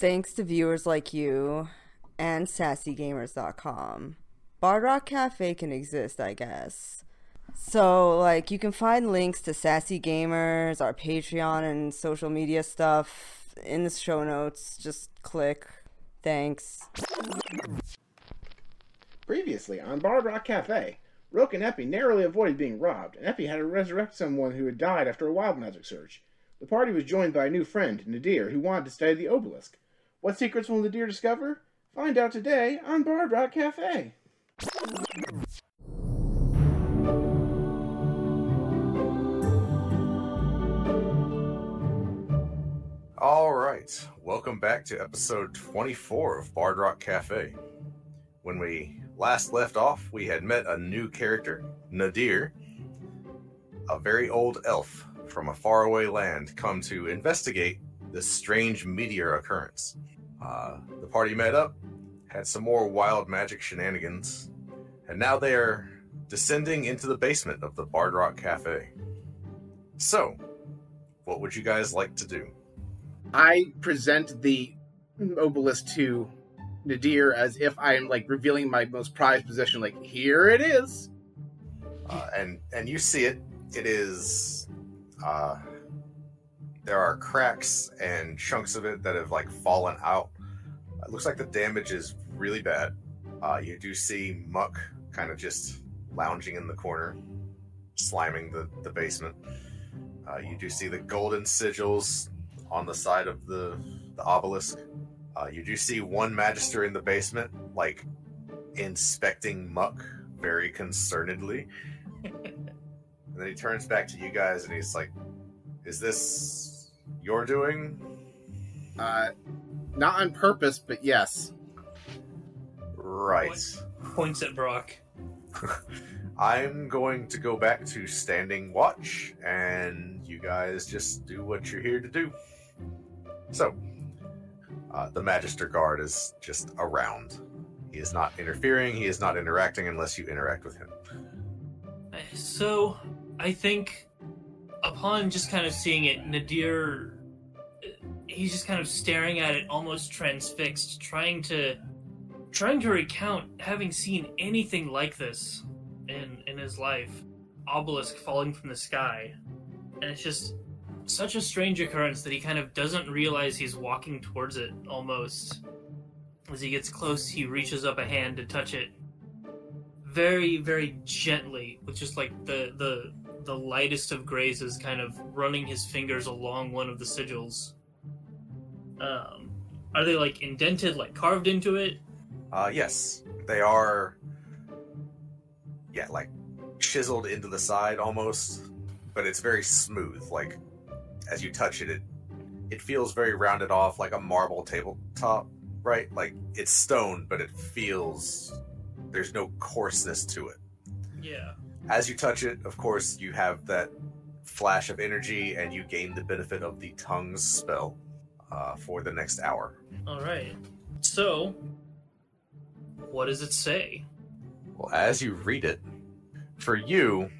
thanks to viewers like you and sassygamers.com, Bard Rock Cafe can exist, I guess. So, like, you can find links to Sassy Gamers, our Patreon, and social media stuff in the show notes. Just click. Thanks. Previously on Bard Rock Cafe, Rook and Epi narrowly avoided being robbed, and Epi had to resurrect someone who had died after a wild magic surge. The party was joined by a new friend, Nadir, who wanted to study the obelisk. What secrets will Nadir discover? Find out today on Bard Rock Cafe. All right, welcome back to episode 24 of Bard Rock Cafe. When we last left off, we had met a new character, Nadir, a very old elf from a faraway land, come to investigate this strange meteor occurrence. Uh, the party met up, had some more wild magic shenanigans, and now they are descending into the basement of the Bard Rock Cafe. So, what would you guys like to do? I present the obelisk to Nadir as if I'm like revealing my most prized possession. Like, here it is. uh, and and you see it. It is uh, there are cracks and chunks of it that have like fallen out. It looks like the damage is really bad. Uh, you do see muck kind of just lounging in the corner, sliming the the basement. Uh, you do see the golden sigils on the side of the the obelisk. Uh, you do see one magister in the basement, like inspecting muck very concernedly. And then he turns back to you guys and he's like, Is this your doing? Uh, not on purpose, but yes. Right. Points at Brock. I'm going to go back to standing watch and you guys just do what you're here to do. So, uh, the Magister Guard is just around. He is not interfering, he is not interacting unless you interact with him. So, I think upon just kind of seeing it, Nadir, uh, he's just kind of staring at it, almost transfixed, trying to, trying to recount having seen anything like this in in his life. Obelisk falling from the sky, and it's just such a strange occurrence that he kind of doesn't realize he's walking towards it. Almost as he gets close, he reaches up a hand to touch it, very very gently, with just like the the the lightest of grazes, kind of running his fingers along one of the sigils. Um, are they like indented, like carved into it? Uh, yes, they are. Yeah, like chiseled into the side almost, but it's very smooth. Like as you touch it, it it feels very rounded off, like a marble tabletop, right? Like it's stone, but it feels there's no coarseness to it. Yeah. As you touch it, of course, you have that flash of energy, and you gain the benefit of the tongues spell uh, for the next hour. All right. So, what does it say? Well, as you read it, for you,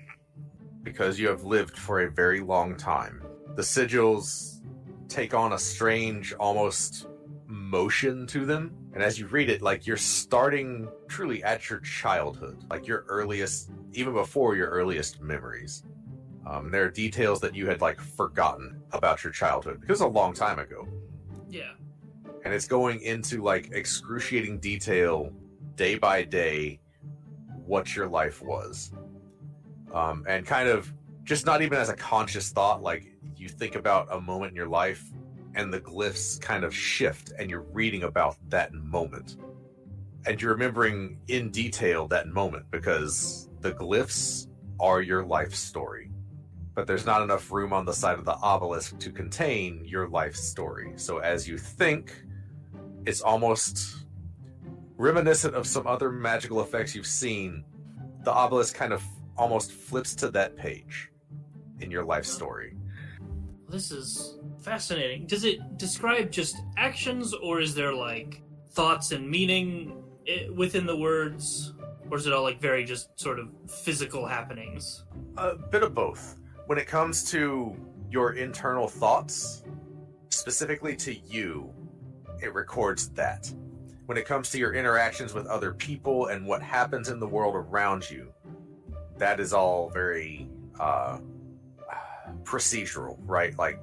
because you have lived for a very long time, the sigils take on a strange, almost motion to them. And as you read it, like you're starting truly at your childhood, like your earliest, even before your earliest memories. Um, there are details that you had like forgotten about your childhood because a long time ago. Yeah. and it's going into like excruciating detail day by day what your life was um, and kind of just not even as a conscious thought like you think about a moment in your life and the glyphs kind of shift and you're reading about that moment and you're remembering in detail that moment because the glyphs are your life story but there's not enough room on the side of the obelisk to contain your life story. So as you think, it's almost reminiscent of some other magical effects you've seen. The obelisk kind of almost flips to that page in your life story. This is fascinating. Does it describe just actions, or is there like thoughts and meaning within the words, or is it all like very just sort of physical happenings? A bit of both. When it comes to your internal thoughts, specifically to you, it records that. When it comes to your interactions with other people and what happens in the world around you, that is all very uh, procedural, right? Like,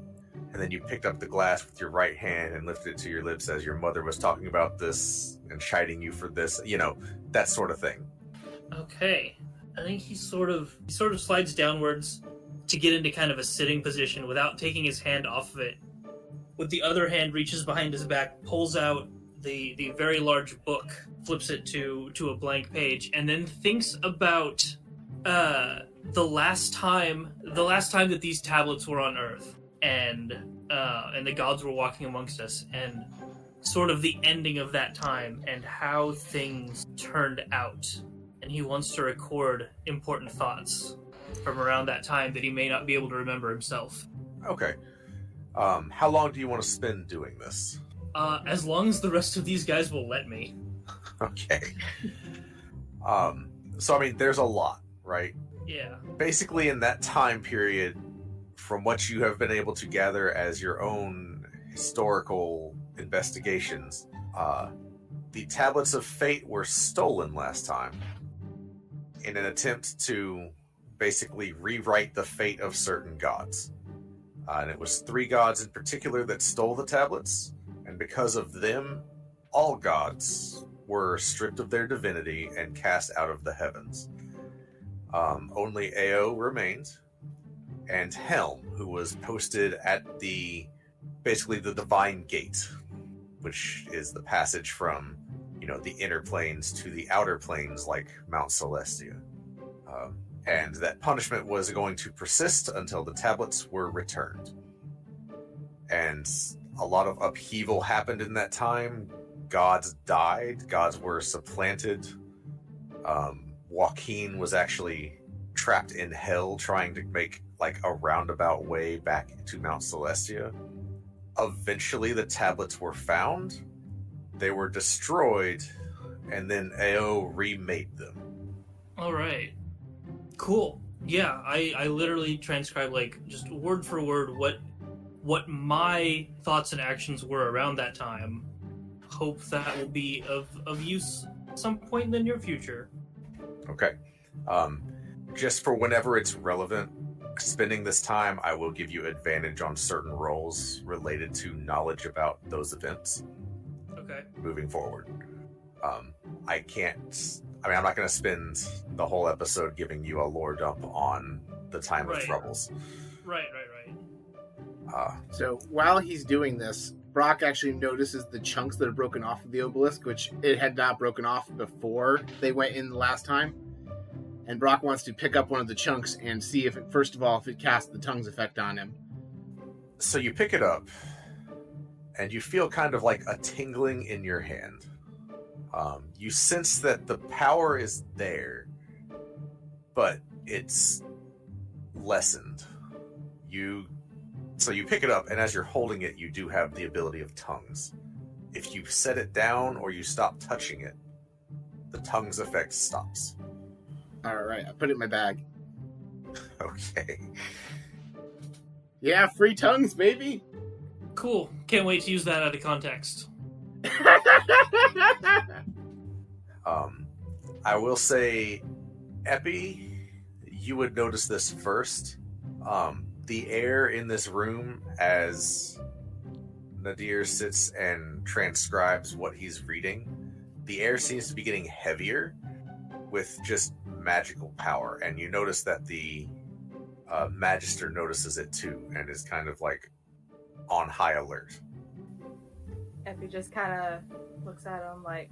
and then you picked up the glass with your right hand and lifted it to your lips as your mother was talking about this and chiding you for this, you know, that sort of thing. Okay. I think he sort of he sort of slides downwards to get into kind of a sitting position without taking his hand off of it. With the other hand reaches behind his back, pulls out the the very large book, flips it to to a blank page, and then thinks about uh the last time the last time that these tablets were on Earth and uh and the gods were walking amongst us and sort of the ending of that time and how things turned out and he wants to record important thoughts from around that time that he may not be able to remember himself. Okay. Um, how long do you want to spend doing this? Uh, as long as the rest of these guys will let me. Okay. um, so I mean, there's a lot, right? Yeah. Basically, in that time period, from what you have been able to gather as your own historical investigations, uh, the tablets of fate were stolen last time in an attempt to basically rewrite the fate of certain gods. Uh, and it was three gods in particular that stole the tablets, and because of them, all gods were stripped of their divinity and cast out of the heavens. Um, only Ao remained, and Helm, who was posted at the basically the divine gate, which is the passage from you know the inner planes to the outer planes, like Mount Celestia. Um, and that punishment was going to persist until the tablets were returned. And a lot of upheaval happened in that time. Gods died, gods were supplanted. Um, Joaquin was actually trapped in hell trying to make like a roundabout way back to Mount Celestia. Eventually, the tablets were found, they were destroyed, and then Ao remade them. All right. Cool. Yeah, I I literally transcribed like just word for word what what my thoughts and actions were around that time. Hope that will be of of use some point in the near future. Okay. Um, just for whenever it's relevant, spending this time, I will give you advantage on certain rolls related to knowledge about those events Okay. moving forward. Um, I can't. I mean, I'm not going to spend the whole episode giving you a lore dump on the time Right. of troubles. Right, right, right. Uh, So while he's doing this, Brock actually notices the chunks that are broken off of the obelisk, which it had not broken off before they went in the last time. And Brock wants to pick up one of the chunks and see if it, first of all, if it casts the tongues effect on him. so you pick it up, and you feel kind of like a tingling in your hand. Um, you sense that the power is there, but it's lessened. You so you pick it up, and as you're holding it, you do have the ability of tongues. If you set it down or you stop touching it, the tongues effect stops. All right, I put it in my bag. Okay. Yeah, free tongues, baby. Cool. Can't wait to use that out of context. Um, I will say, Epi, you would notice this first. Um, the air in this room, as Nadir sits and transcribes what he's reading, the air seems to be getting heavier with just magical power. And you notice that the uh, Magister notices it too and is kind of like on high alert. Effie just kind of looks at him like,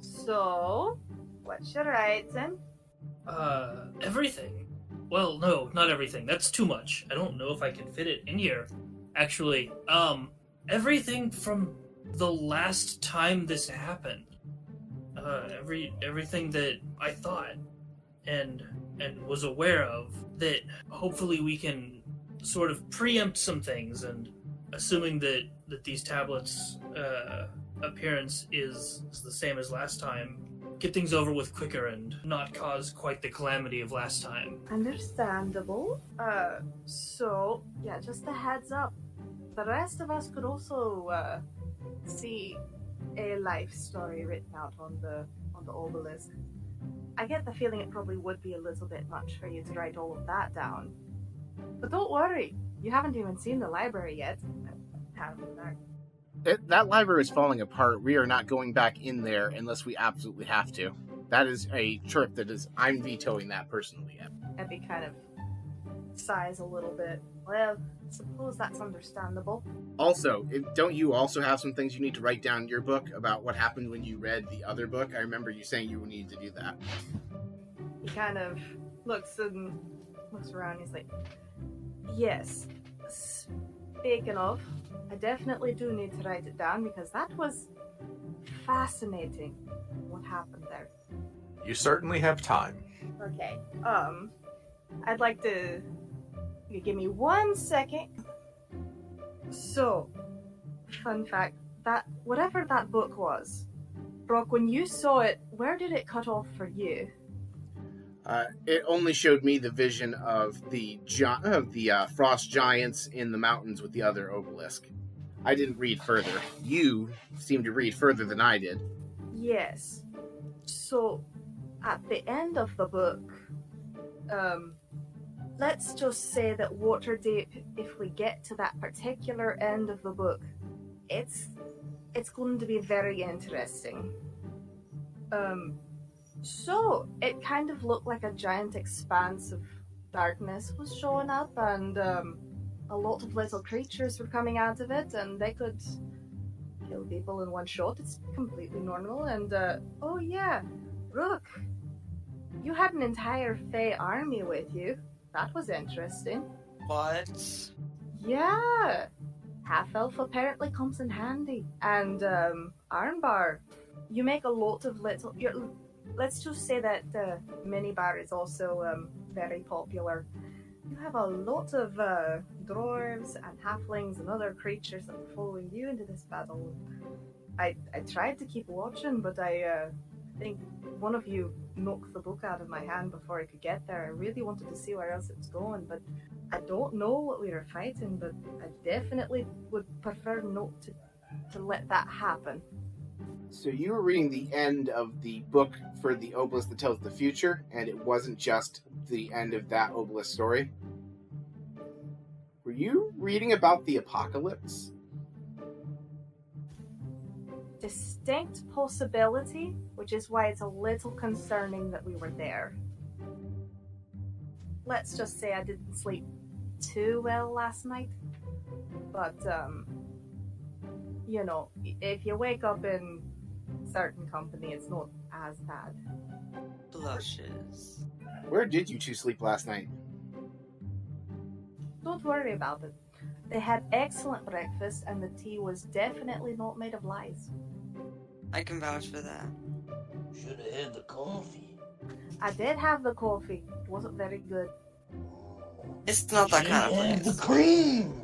so, what should I write then? Uh, everything. Well, no, not everything. That's too much. I don't know if I can fit it in here. Actually, um, everything from the last time this happened. Uh, every everything that I thought and and was aware of that hopefully we can sort of preempt some things and assuming that that these tablets uh appearance is, is the same as last time get things over with quicker and not cause quite the calamity of last time. Understandable. Uh, so, yeah, just a heads up. The rest of us could also, uh, see a life story written out on the on the obelisk. I get the feeling it probably would be a little bit much for you to write all of that down. But don't worry, you haven't even seen the library yet. It, that library is falling apart. We are not going back in there unless we absolutely have to. That is a trip that is. I'm vetoing that personally. Epi kind of sighs a little bit. Well, suppose that's understandable. Also, if, don't you also have some things you need to write down in your book about what happened when you read the other book? I remember you saying you needed to do that. He kind of looks and looks around. He's like, "Yes. Speaking of, I definitely do need to write it down because that was fascinating. What happened there? You certainly have time. Okay. Um, I'd like to. You give me one second. So, fun fact: that whatever that book was, Brock, when you saw it, where did it cut off for you? Uh, it only showed me the vision of the gi- of the uh, frost giants in the mountains with the other obelisk. I didn't read further. You seem to read further than I did. Yes. So, at the end of the book, um, let's just say that Waterdeep, if we get to that particular end of the book, it's it's going to be very interesting. Um, so it kind of looked like a giant expanse of darkness was showing up, and um, a lot of little creatures were coming out of it, and they could kill people in one shot. It's completely normal. And uh, oh yeah, Rook, you had an entire Fey army with you. That was interesting. What? Yeah, half elf apparently comes in handy. And um, Armbar, you make a lot of little. You're, let's just say that uh, minibar is also um, very popular. You have a lot of uh, dwarves and halflings and other creatures that are following you into this battle. I I tried to keep watching, but I uh, think one of you knocked the book out of my hand before I could get there. I really wanted to see where else it was going, but I don't know what we were fighting. But I definitely would prefer not to to let that happen. So you were reading the end of the book for the obelisk that tells the future, and it wasn't just the end of that obelisk story. Were you reading about the apocalypse? distinct possibility, which is why it's a little concerning that we were there. Let's just say I didn't sleep too well last night, but um, you know, if you wake up in certain company, it's not as bad. Blushes. Where did you two sleep last night? Don't worry about it. They had excellent breakfast, and the tea was definitely not made of lies. I can vouch for that. Should have had the coffee. I did have the coffee. It wasn't very good. It's not that kind of have place. the cream.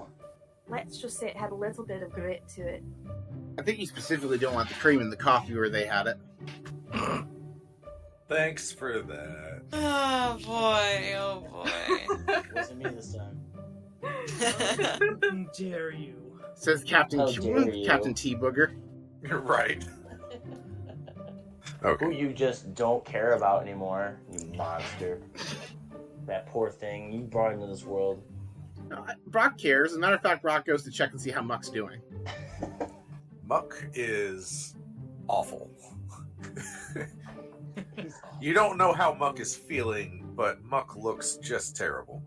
Let's just say it had a little bit of grit to it. I think you specifically don't want the cream in the coffee where they had it. Thanks for that. Oh boy, oh boy. Wasn't me this time. How dare you? Says Captain How T- dare you. Captain T Booger. You're right. Who you just don't care about anymore, you monster. that poor thing you brought into this world. No, Brock cares. As a matter of fact, Brock goes to check and see how Muck's doing. Muck is awful. you don't know how Muck is feeling, but Muck looks just terrible.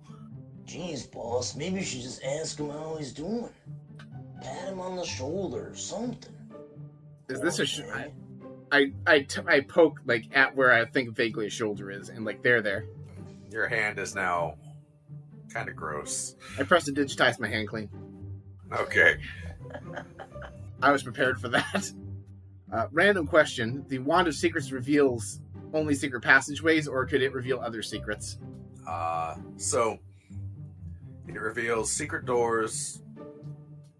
Jeez, boss, maybe you should just ask him how he's doing. Pat him on the shoulder or something. Is this a? Sh- Poor I, thing. I I t- I poke like at where I think vaguely a shoulder is, and like there, there. Your hand is now kind of gross. I prestidigitate my hand clean. Okay. I was prepared for that. Uh, random question: The wand of secrets reveals only secret passageways, or could it reveal other secrets? Uh, so it reveals secret doors,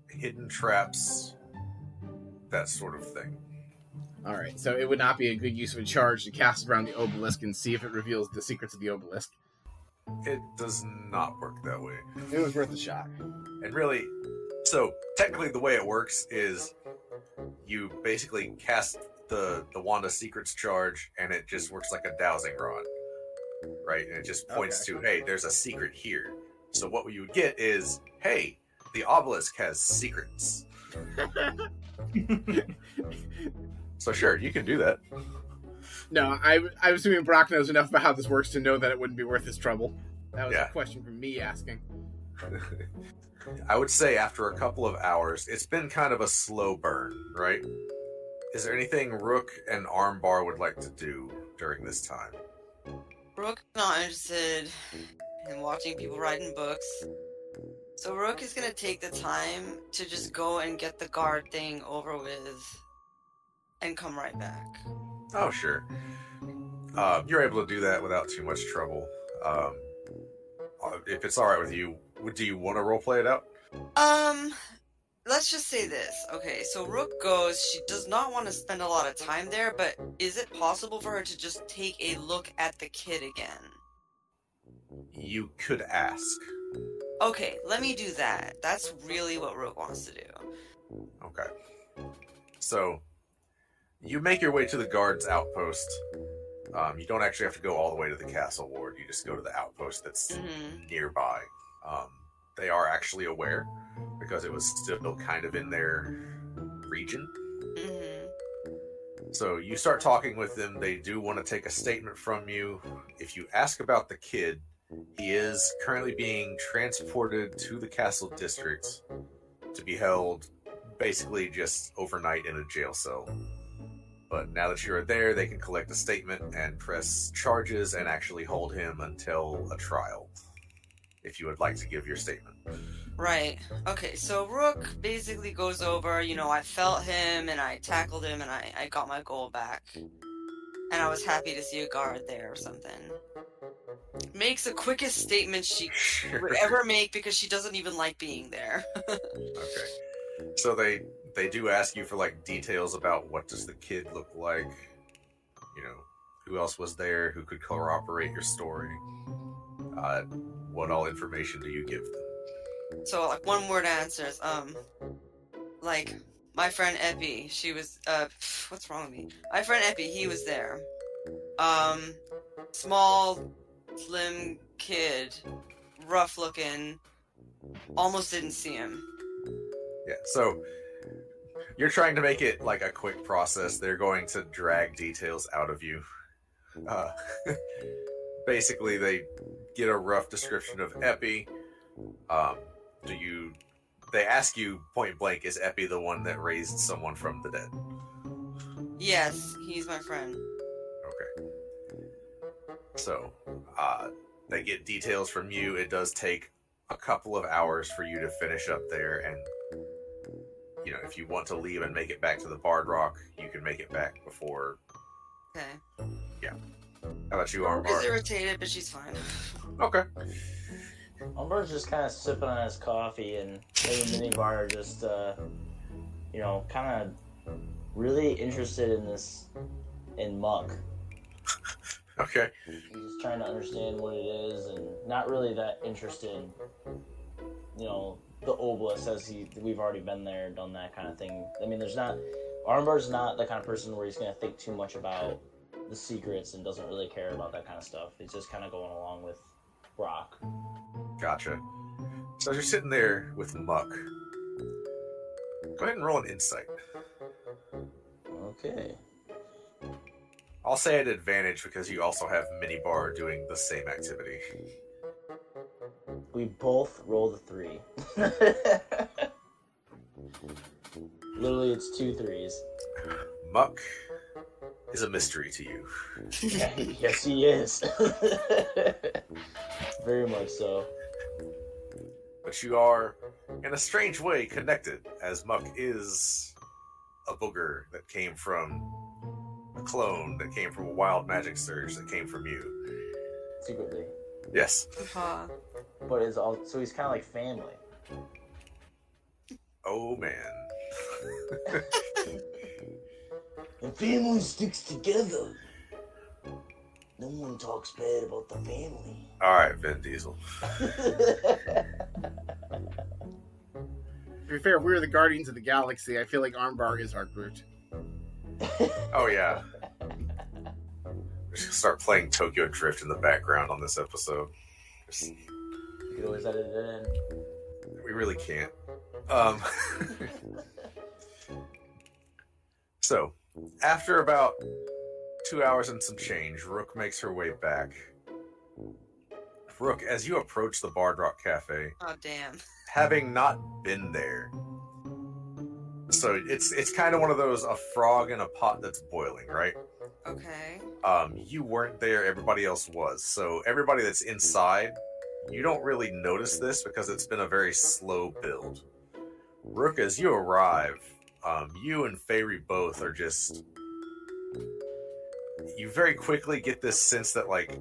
hidden traps, that sort of thing. All right, so it would not be a good use of a charge to cast around the obelisk and see if it reveals the secrets of the obelisk. It does not work that way. It was worth a shot. And really, so technically, the way it works is you basically cast the the wand of secrets charge, and it just works like a dowsing rod, right? And it just points to, hey, there's a secret here. So what you would get is, hey, the obelisk has secrets. So sure, you can do that. No, I, I'm assuming Brock knows enough about how this works to know that it wouldn't be worth his trouble. That was Yeah. a question from me asking. I would say after a couple of hours, it's been kind of a slow burn, right? Is there anything Rook and Armbar would like to do during this time? Rook not interested in watching people writing books. So Rook is gonna take the time to just go and get the guard thing over with and come right back. Oh, sure. Uh, you're able to do that without too much trouble. Um, uh, if it's all right with you, do you want to roleplay it out? Um, let's just say this. Okay, so Rook goes, she does not want to spend a lot of time there, but is it possible for her to just take a look at the kid again? You could ask. Okay, let me do that. That's really what Rook wants to do. Okay. So, you make your way to the guard's outpost. Um, you don't actually have to go all the way to the castle ward. You just go to the outpost that's hmm nearby. Um, they are actually aware because it was still kind of in their region. hmm So you start talking with them. They do want to take a statement from you. If you ask about the kid, he is currently being transported to the castle district to be held basically just overnight in a jail cell. But now that you're there, they can collect a statement and press charges and actually hold him until a trial. If you would like to give your statement. Right. Okay, so Rook basically goes over, you know, I felt him and I tackled him and I, I got my goal back. And I was happy to see a guard there or something. Makes the quickest statement she would ever make because she doesn't even like being there. Okay. So they they do ask you for like details about what does the kid look like, you know, who else was there, who could corroborate your story. Uh, what all information do you give them? So like one word answers. Um, like my friend Epi, she was. Uh, what's wrong with me? My friend Epi, he was there. Um, small, slim kid, rough looking. Almost didn't see him. Yeah. So you're trying to make it like a quick process. They're going to drag details out of you. Uh, basically, they get a rough description of Epi. Um, do you? They ask you point blank: Is Epi the one that raised someone from the dead? Yes, he's my friend. Okay. So, uh, they get details from you. It does take a couple of hours for you to finish up there, and you know, if you want to leave and make it back to the Bard Rock, you can make it back before. Okay. Yeah. How about you, Rook is Armbar? irritated, but she's fine. Okay. Umber's just kind of sipping on his coffee, and maybe Minibar just, uh, you know, kind of really interested in this, in Muck. Okay. He's just trying to understand what it is, and not really that interested. You know, the obelisk says he we've already been there, done that kind of thing. I mean, there's not Armbar's not the kind of person where he's gonna think too much about the secrets and doesn't really care about that kind of stuff. He's just kind of going along with Brock. Gotcha. So as you're sitting there with Muck, go ahead and roll an insight. Okay. I'll say at advantage because you also have Minibar doing the same activity. We both roll the three. Literally, it's two threes. Muck is a mystery to you. Yeah, yes, he is. Very much so. but you are, in a strange way, connected, as Muck is a booger that came from a clone, that came from a wild magic surge, that came from you. Secretly. Yes. Uh, But it's all so he's kind of like family. Oh man. The family sticks together. No one talks bad about the family. All right, Vin Diesel. To be fair, if we were the Guardians of the Galaxy, I feel like Armbar is our Groot. Oh yeah. We're just start playing Tokyo Drift in the background on this episode. Just- You could always edit it in. we really can't. Um, so, after about two hours and some change, Rook makes her way back. Rook, as you approach the Bard Rock Cafe, Oh damn. having not been there, so it's it's kind of one of those a frog in a pot that's boiling, right? Okay. um, you weren't there everybody else was so everybody that's inside you don't really notice this because it's been a very slow build. Rook as you arrive. Um, you and Fairy both are just you very quickly get this sense that like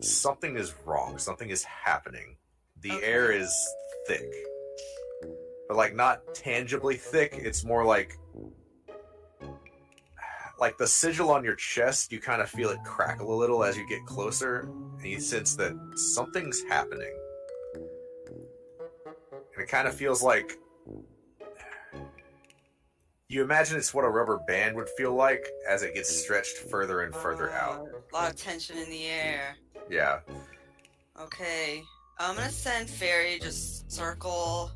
something is wrong. Something is happening. The Okay. air is thick. But like not tangibly thick. It's more like like the sigil on your chest, you kind of feel it crackle a little as you get closer, and you sense that something's happening. And it kind of feels like you imagine it's what a rubber band would feel like as it gets stretched further and further out. Uh, A lot of tension in the air. Yeah. Okay. I'm gonna send Fairy just circle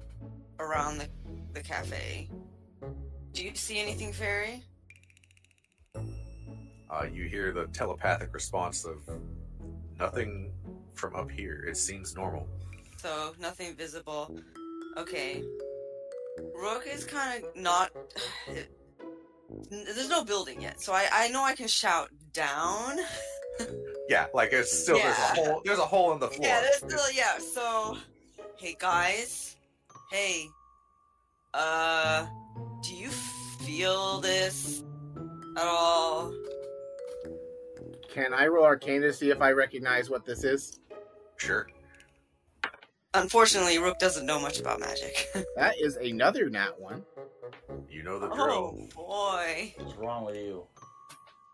around the, the cafe. Do you see anything, Fairy? Uh, you hear the telepathic response of nothing from up here. It seems normal. So nothing visible. Okay. Rook is kind of not. There's no building yet, so I I know I can shout down. Yeah, like it's still Yeah. there's a hole there's a hole in the floor. Yeah, there's still yeah. So, hey guys, hey, uh, do you feel this at all? Can I roll Arcana to see if I recognize what this is? Sure. Unfortunately, Rook doesn't know much about magic. That is another nat one. You know the drill. oh boy. What's wrong with you?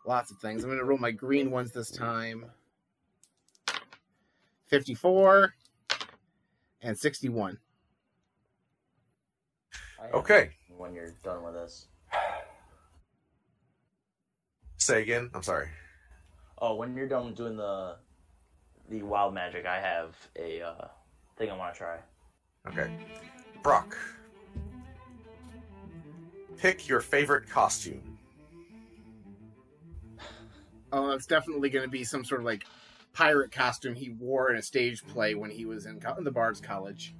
Lots of things. I'm going to roll my green ones this time. 54 and 61. Okay. When you're done with this. Say again. I'm sorry. Oh, when you're done doing the the wild magic, I have a uh, thing I want to try. Okay. Brock. Pick your favorite costume. Oh, it's definitely going to be some sort of like pirate costume he wore in a stage play when he was in, co- in the Bard's College.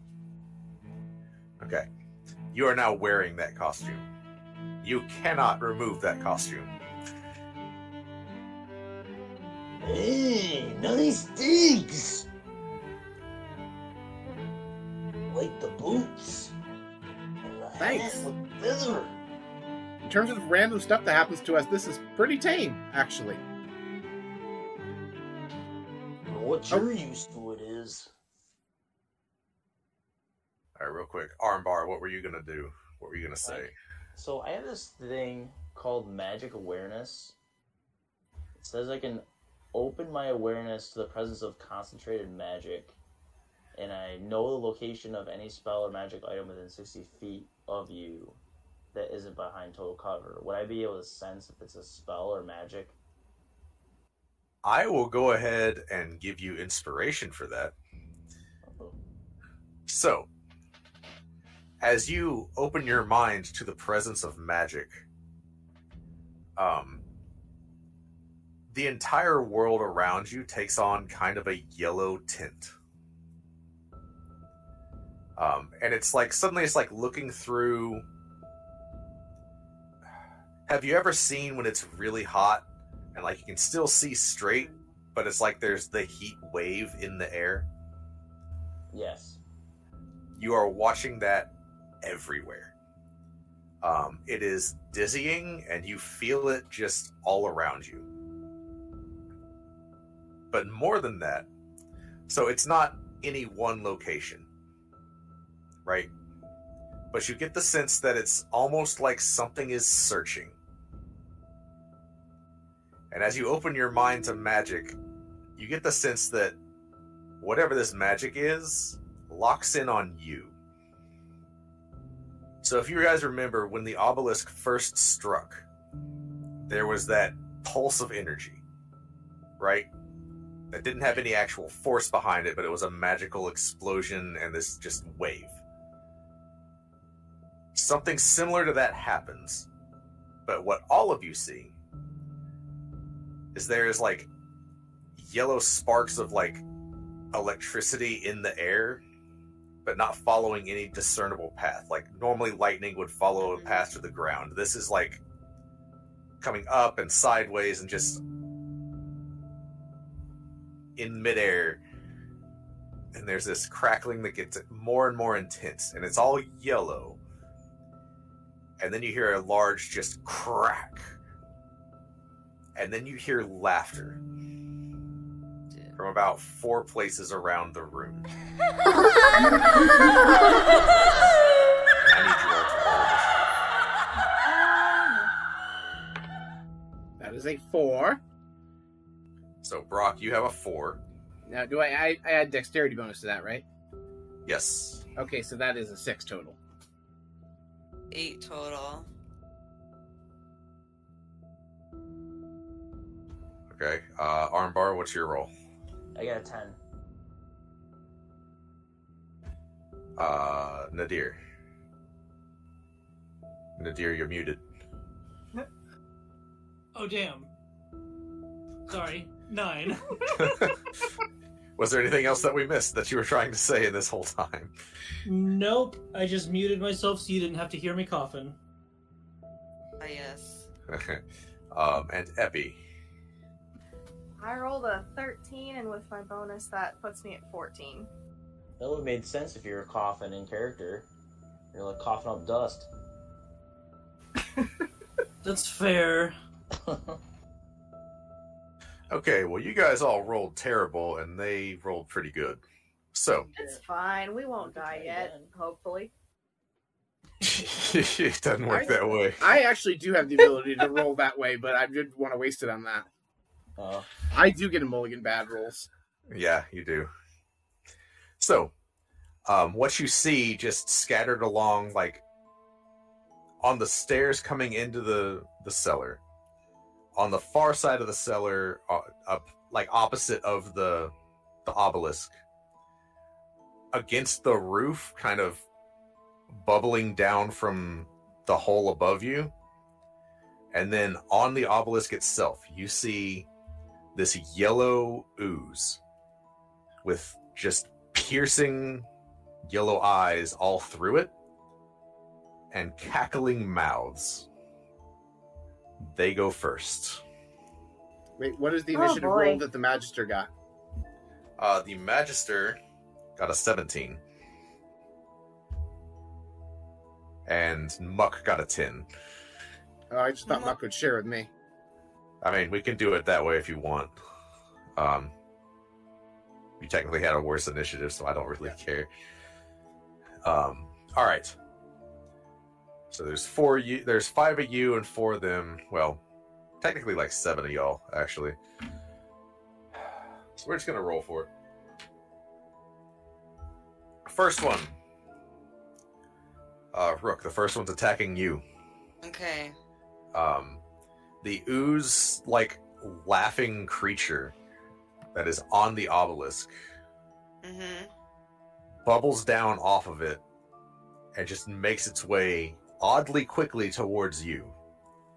Okay. You are now wearing that costume. You cannot remove that costume. Hey, nice digs. Like the boots. The Thanks. feather. In terms of random stuff that happens to us, this is pretty tame, actually. What oh. you're used to it is. All right, real quick. Armbar, what were you gonna do? What were you gonna say? So I have this thing called magic awareness. It says I can open my awareness to the presence of concentrated magic, and I know the location of any spell or magic item within 60 feet of you that isn't behind total cover. Would I be able to sense if it's a spell or magic? I will go ahead and give you inspiration for that. So, as you open your mind to the presence of magic, um, the entire world around you takes on kind of a yellow tint. Um, and it's like suddenly it's like looking through. Have you ever seen when it's really hot and like you can still see straight, but it's like there's the heat wave in the air? Yes. you are watching that everywhere. Um, it is dizzying, and you feel it just all around you. But more than that, so it's not any one location, right? But you get the sense that it's almost like something is searching. And as you open your mind to magic, you get the sense that whatever this magic is locks in on you. So if you guys remember when the obelisk first struck, there was that pulse of energy, right? That didn't have any actual force behind it, but it was a magical explosion and this just wave. Something similar to that happens. But what all of you see is there is like yellow sparks of like electricity in the air, but not following any discernible path. Like normally lightning would follow a path to the ground. This is like coming up and sideways and just in midair. And there's this crackling that gets more and more intense, and it's all yellow. And then you hear a large just crack. And then you hear laughter from about four places around the room. I need you all to roll initiative. That is a four. So, Brock, you have a four. Now, do I, I I add dexterity bonus to that, right? Yes. Okay, so that is a six total. Eight total. Okay. Uh, Armbar, what's your roll? I got a ten. Uh, Nadir. Nadir, you're muted. Oh damn. Sorry. Nine. Was there anything else that we missed that you were trying to say in this whole time? nope. I just muted myself so you didn't have to hear me coughing. Ah, yes. um, and Epi. I rolled a 13, and with my bonus, that puts me at 14. That would have made sense if you were coughing in character. You're like coughing up dust. That's fair. Okay, well, you guys all rolled terrible, and they rolled pretty good. So, It's fine. We won't die yet, hopefully. it doesn't work that way. I actually do have the ability to roll that way, but I didn't want to waste it on that. Uh, I do get a mulligan bad rolls. Yeah, you do. So, um, what you see just scattered along, like on the stairs coming into the the cellar, on the far side of the cellar, uh, up like opposite of the the obelisk, against the roof, kind of bubbling down from the hole above you, and then on the obelisk itself, you see this yellow ooze with just piercing yellow eyes all through it and cackling mouths. They go first. Wait, what is the Oh, initiative boy. roll that the Magister got? Uh, the Magister got a 17. And Muck got a 10. Oh, I just thought Muck- Muck would share with me. I mean, we can do it that way if you want. Um, you technically had a worse initiative, so I don't really care. Um, all right. So there's four you. There's five of you and four of them. Well, technically like seven of y'all actually. So we're just gonna roll for it. First one. Uh, Rook. The first one's attacking you Okay. um, the ooze like laughing creature that is on the obelisk Mm-hmm. bubbles down off of it and just makes its way oddly quickly towards you.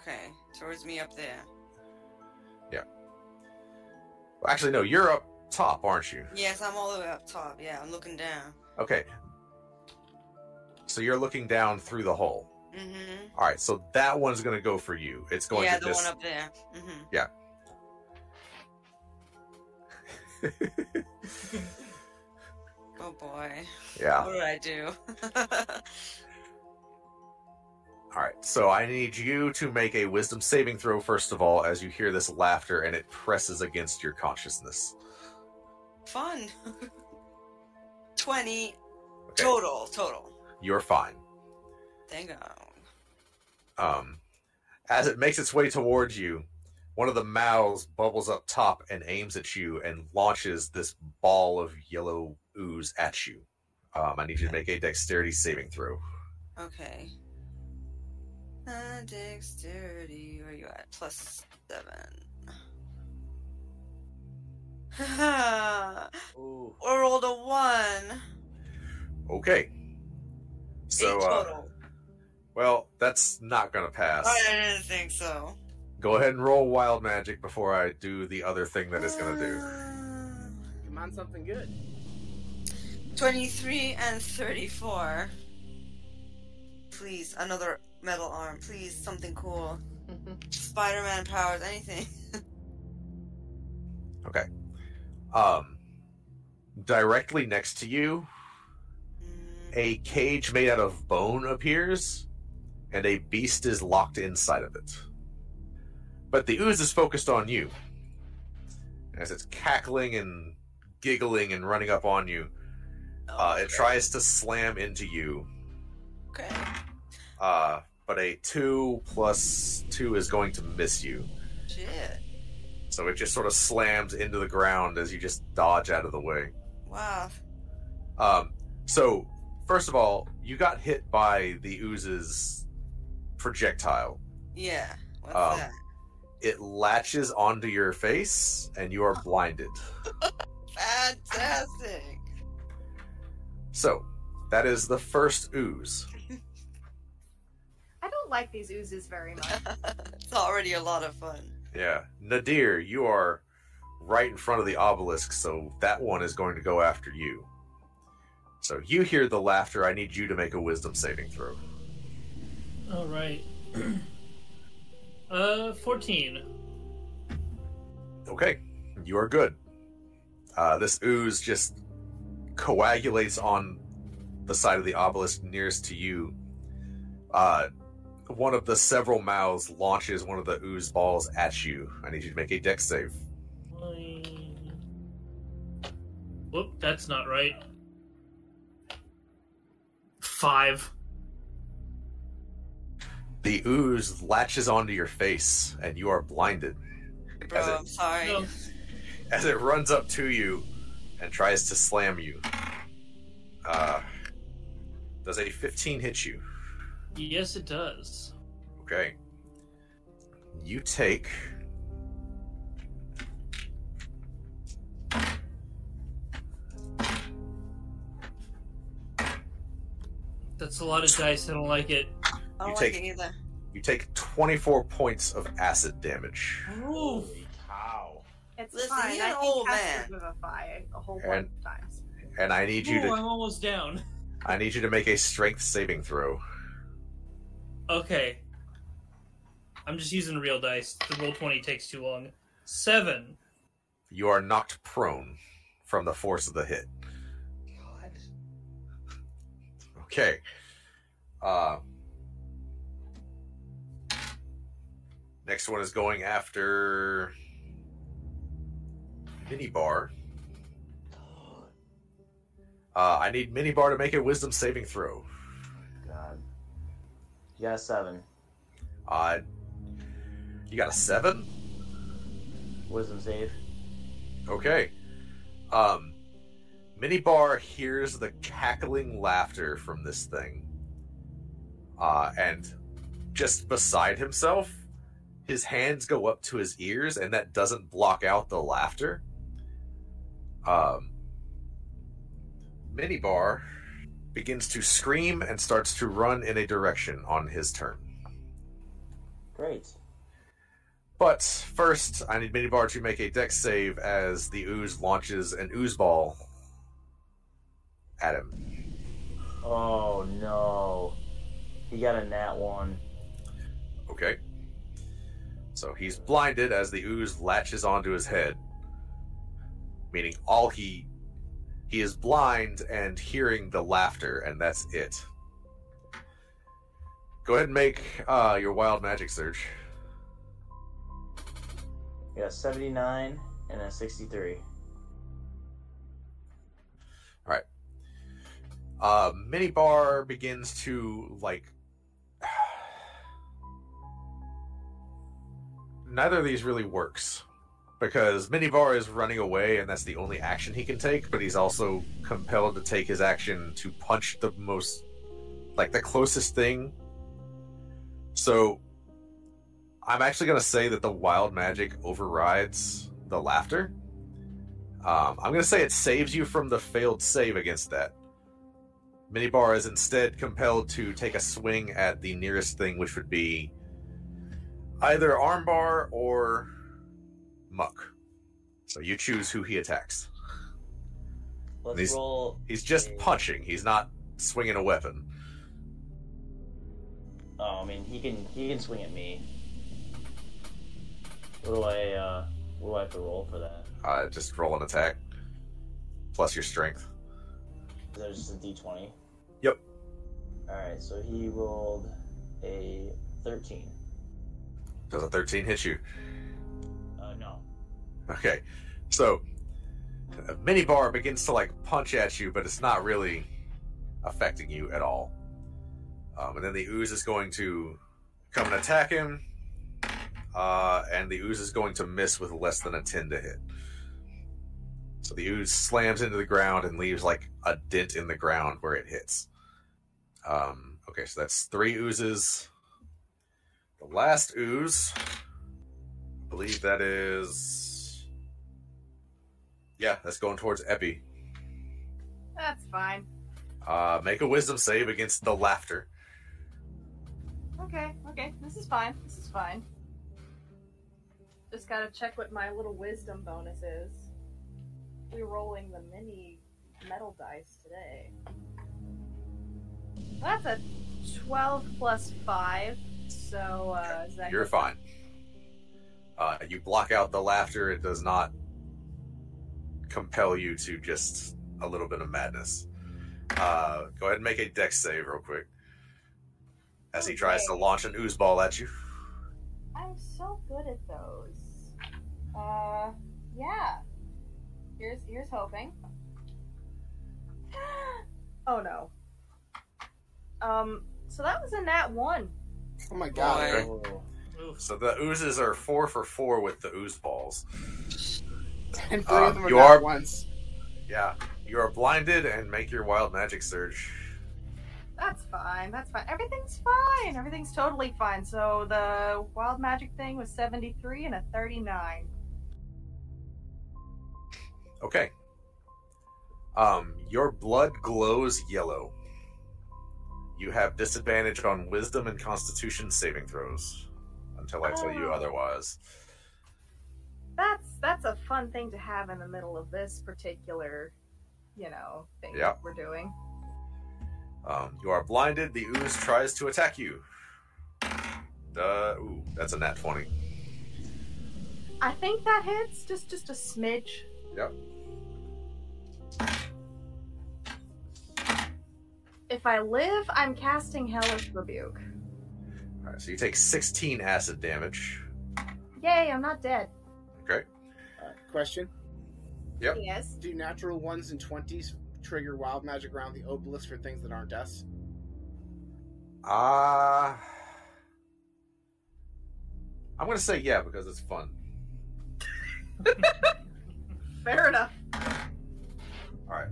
Okay. Towards me up there. Yeah. Well, actually, no, you're up top, aren't you? Yes, I'm all the way up top. Yeah, I'm looking down. Okay. So you're looking down through the hole. Mm-hmm. All right, so that one's going to go for you. It's going to this Yeah, to the just one up there. Mm-hmm. Yeah. oh boy. yeah. What did I do? All right, so I need you to make a wisdom saving throw first of all as you hear this laughter and it presses against your consciousness. Fun. Twenty Okay, total. Total. you're fine. Thank God. Um, as it makes its way towards you, one of the mouths bubbles up top and aims at you and launches this ball of yellow ooze at you. Um, I need you to make a dexterity saving throw. Okay. Uh, dexterity, where you at? Plus seven. I Ooh. rolled a one. Okay. So, Eight uh, well, that's not gonna pass. I didn't think so. Go ahead and roll wild magic before I do the other thing that it's gonna do. Come on, something good. 23 and 34. Please, another metal arm. Please, something cool. Spider Man powers, anything. Okay. Um, directly next to you, Mm, a cage made out of bone appears, and a beast is locked inside of it. But the ooze is focused on you. As it's cackling and giggling and running up on you, uh, it tries to slam into you. Okay. Uh, but a two plus two is going to miss you. Shit. So it just sort of slams into the ground as you just dodge out of the way. Wow. Um, so, first of all, you got hit by the ooze's projectile. Yeah. What's Um, that? It latches onto your face, and you are blinded. Fantastic. So, that is the first ooze. I don't like these oozes very much. it's already a lot of fun. Yeah. Nadir, you are right in front of the obelisk, so that one is going to go after you. So, you hear the laughter. I need you to make a wisdom saving throw. All right. uh, 14. Okay, you are good. Uh, this ooze just coagulates on the side of the obelisk nearest to you. Uh, one of the several mouths launches one of the ooze balls at you. I need you to make a dex save. Whoop, that's not right. Five. The ooze latches onto your face, and you are blinded Bro, As it- I'm sorry. No. as it runs up to you and tries to slam you. Uh, does a 15 hit you? Yes, it does. Okay. You take That's a lot of dice. I don't like it. I don't you like take- it either. you take 24 points of acid damage. Ooh. Holy cow. It's Listen, fine. he's I an think old Casper man. Vivify a whole And- bunch of times. And I need you Ooh, to I'm almost down. I need you to make a strength saving throw. Okay. I'm just using real dice. The Roll20 takes too long. Seven. You are knocked prone from the force of the hit. God. Okay. Uh Next one is going after Minibar. Uh, I need Minibar to make a wisdom saving throw. You got a seven. Uh, you got a seven? Wisdom save. Okay. Um, Minibar hears the cackling laughter from this thing. Uh, and just beside himself, his hands go up to his ears, and that doesn't block out the laughter. Um, Minibar begins to scream and starts to run in a direction on his turn. Great. But first, I need Minibar to make a dex save as the ooze launches an ooze ball at him. Oh no. He got a nat one. Okay. So he's blinded as the ooze latches onto his head, meaning all he he is blind and hearing the laughter, and that's it. Go ahead and make uh, your wild magic surge. Got 79 and a 63. All right. uh, minibar begins to like neither of these really works because minibar is running away and that's the only action he can take but he's also compelled to take his action to punch the most like the closest thing. So I'm actually gonna say that the wild magic overrides the laughter. Um, I'm gonna say it saves you from the failed save against that. Minibar is instead compelled to take a swing at the nearest thing, which would be either armbar or muck. So you choose who he attacks. Let's These- roll. He's just a- punching. He's not swinging a weapon. Oh, I mean, he can he can swing at me. What do I uh, what do I have to roll for that? Uh, just roll an attack plus your strength. Is that just a D twenty? Yep. All right, so he rolled a thirteen. Does a 13 hit you? No. Okay, so a Minibar begins to like punch at you, but it's not really affecting you at all. Um, and then the ooze is going to come and attack him, uh, and the ooze is going to miss with less than a 10 to hit. So the ooze slams into the ground and leaves like a dent in the ground where it hits. Um, okay, so that's three oozes. The last ooze, believe that is. Yeah, that's going towards Epi. That's fine. Uh, make a wisdom save against the laughter. Okay, okay. This is fine. This is fine. Just gotta check what my little wisdom bonus is. We're rolling the mini metal dice today. That's a 12 plus 5. So, uh, is that You're fine. Uh, you block out the laughter. It does not compel you to just a little bit of madness. Uh, go ahead and make a dex save real quick. As he tries to launch an ooze ball at you. I'm so good at those. Uh, yeah. Here's here's hoping. oh no. Um, so that was a nat one. Oh my god. Boy. Oof. So the oozes are four for four with the ooze balls. And three Uh, of them are you are- ones. Yeah, you are blinded and make your wild magic surge. That's fine. That's fine. Everything's fine. Everything's totally fine. So the wild magic thing was 73 and a 39. Okay. Um, your blood glows yellow. You have disadvantage on wisdom and constitution saving throws until I tell you Oh. otherwise. That's that's a fun thing to have in the middle of this particular, you know, thing Yep. we're doing. Um, you are blinded. The ooze tries to attack you. Uh, ooh, that's a nat 20. I think that hits just just a smidge. Yep. If I live, I'm casting Hellish Rebuke. All right, so you take 16 acid damage. Yay, I'm not dead. Okay. Uh, question: Yep. Yes. Do natural ones and twenties trigger wild magic around the obelisk for things that aren't deaths? Uh, I'm going to say yeah because it's fun. Fair enough. All right.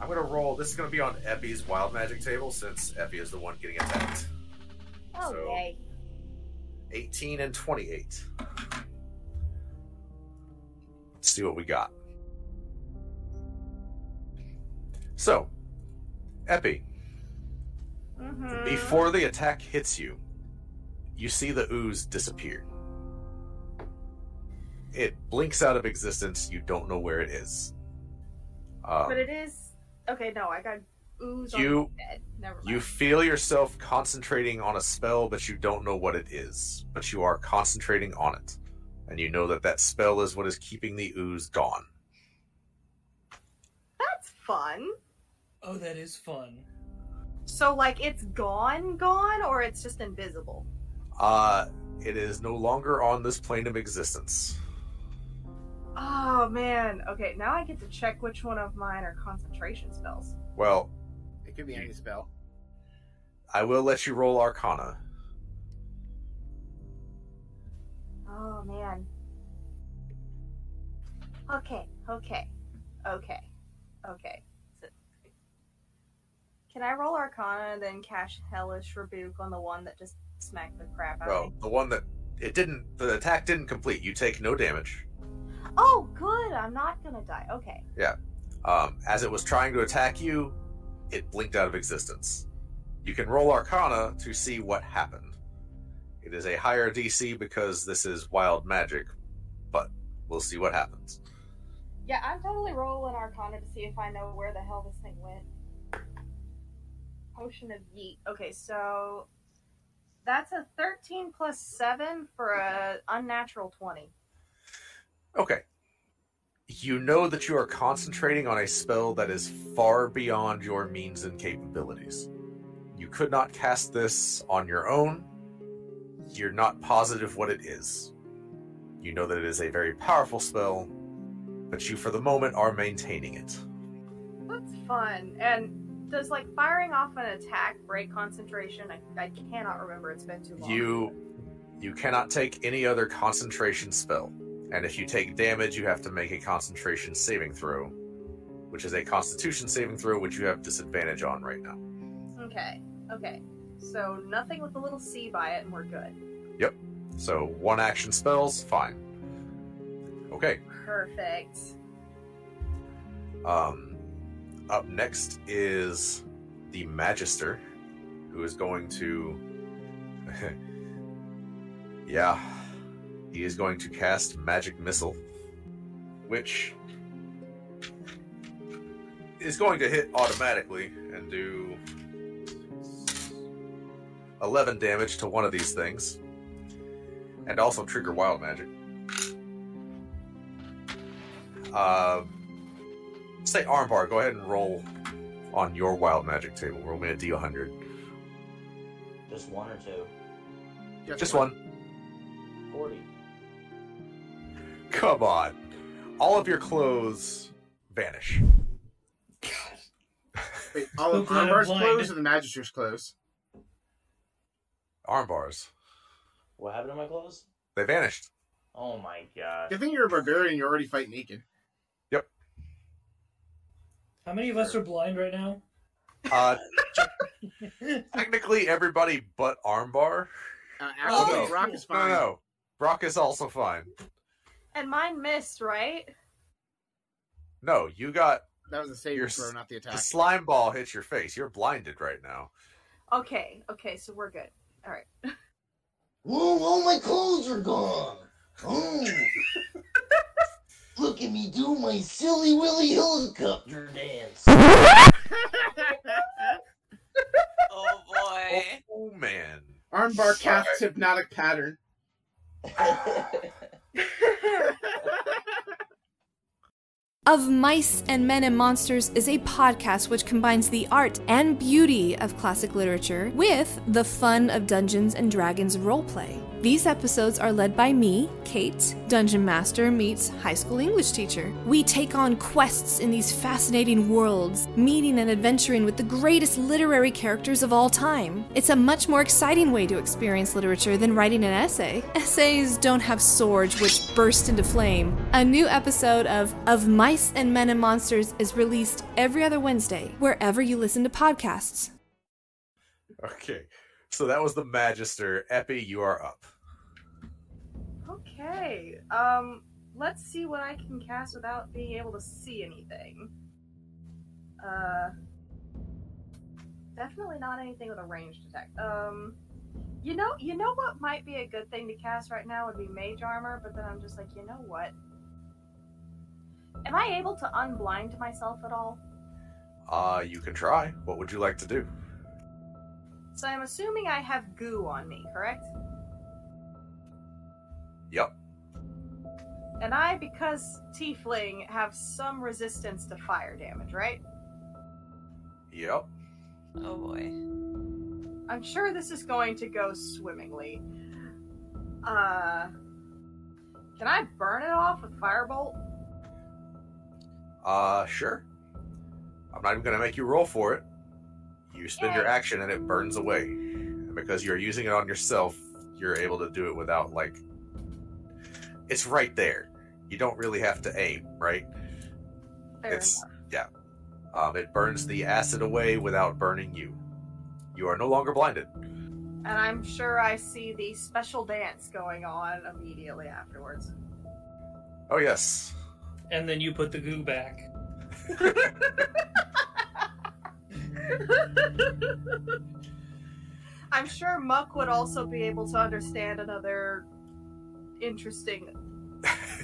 I'm going to roll. This is going to be on Epi's wild magic table since Epi is the one getting attacked. Oh So- yay. 18 and 28. Let's see what we got. So, Epi, Mm-hmm. before the attack hits you, you see the ooze disappear. It blinks out of existence. You don't know where it is. Um, But it is okay. No, I got ooze You- on my bed. Never mind. You feel yourself concentrating on a spell, but you don't know what it is. But you are concentrating on it. And you know that that spell is what is keeping the ooze gone. That's fun. Oh, that is fun. So like it's gone, gone, or it's just invisible. Uh, it is no longer on this plane of existence. Oh man. Okay, now I get to check which one of mine are concentration spells. Well, It could be any spell. I will let you roll Arcana. Oh man. Okay, okay, okay, okay. Can I roll Arcana and then cash Hellish Rebuke on the one that just smacked the crap out of Well, me? the one that it didn't, the attack didn't complete. You take no damage. Oh, good. I'm not gonna die. Okay. Yeah. Um, as it was trying to attack you, it blinked out of existence. You can roll Arcana to see what happened. It is a higher DC because this is wild magic, but we'll see what happens. Yeah, I'm totally rolling Arcana to see if I know where the hell this thing went. Potion of Yeet. Okay, so that's a 13 plus 7 for a unnatural 20. Okay. You know that you are concentrating on a spell that is far beyond your means and capabilities. You could not cast this on your own. You're not positive what it is. You know that it is a very powerful spell, but you, for the moment, are maintaining it. That's fun. And does like firing off an attack break concentration? I, I cannot remember. It's been too long. You you cannot take any other concentration spell. And if you take damage, you have to make a concentration saving throw, which is a constitution saving throw, which you have disadvantage on right now. Okay. Okay. So nothing with a little C by it, and we're good. Yep. So one action spells, fine. Okay. Perfect. Um, up next is the Magister, who is going to. yeah, he is going to cast Magic Missile, which is going to hit automatically and do 11 damage to one of these things, and also trigger Wild Magic. Uh, say armbar. Go ahead and roll on your wild magic table. Roll me a d100. Just one or two. Just one. Forty. Come on. All of your clothes vanish. Wait, all of Look, I'm Armbar's blind. clothes or the Magister's clothes? Armbars. What happened to my clothes? They vanished. Oh my god. Good thing you're a barbarian. You already fight naked. Yep. How many of us are blind right now? Uh, technically, everybody but Armbar. Uh, Oh, actually, no. Brock is No, fine. no. Brock is also fine. And mine missed, right? No, you got That was the saving Your throw, not the attack. the slime ball hits your face. You're blinded right now. Okay. Okay. So we're good. All right. Whoa, all my clothes are gone. Oh. Look at me do my silly willy helicopter dance. Oh boy. Oh man. Armbar casts hypnotic pattern. Of Mice and Men and Monsters is a podcast which combines the art and beauty of classic literature with the fun of Dungeons and Dragons roleplay. These episodes are led by me, Kate, Dungeon Master meets high school English teacher. We take on quests in these fascinating worlds, meeting and adventuring with the greatest literary characters of all time. It's a much more exciting way to experience literature than writing an essay. Essays don't have swords which burst into flame. A new episode of Of Mice and Men and Monsters is released every other Wednesday, wherever you listen to podcasts. Okay. So that was the Magister. Epi, you are up. Okay. Um. Let's see what I can cast without being able to see anything. Uh. Definitely not anything with a ranged attack. Um. You know, you know what might be a good thing to cast right now would be mage armor, but then I'm just like, you know what? Am I able to unblind myself at all? Uh, you can try. What would you like to do? So I'm assuming I have goo on me, correct? Yep. And I, because tiefling, have some resistance to fire damage, right? Yep. Oh boy. I'm sure this is going to go swimmingly. Uh, can I burn it off with firebolt? Uh, sure. I'm not even gonna make you roll for it. You spend your action and it burns away. And because you're using it on yourself, you're able to do it without like it's right there. You don't really have to aim, right? Fair It's- enough. Um, it burns the acid away without burning you. You are no longer blinded. And I'm sure I see the special dance going on immediately afterwards. Oh yes. And then you put the goo back. I'm sure Muck would also be able to understand another interesting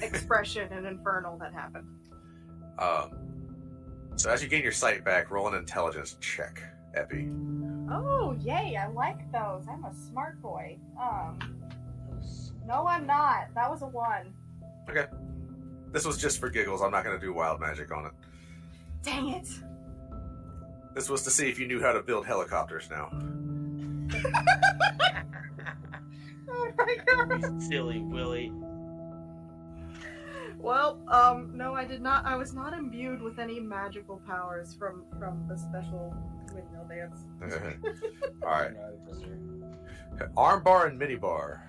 expression in Infernal that happened. Um, so as you gain your sight back, roll an intelligence check, Epi. Oh, yay, I like those. I'm a smart boy. Um, no, I'm not. That was a one. Okay. This was just for giggles. I'm not going to do wild magic on it. Dang it. This was to see if you knew how to build helicopters now. Oh my god. Silly Willy. Well, um, no, I did not. I was not imbued with any magical powers from from the special windmill dance. All right. Armbar and minibar.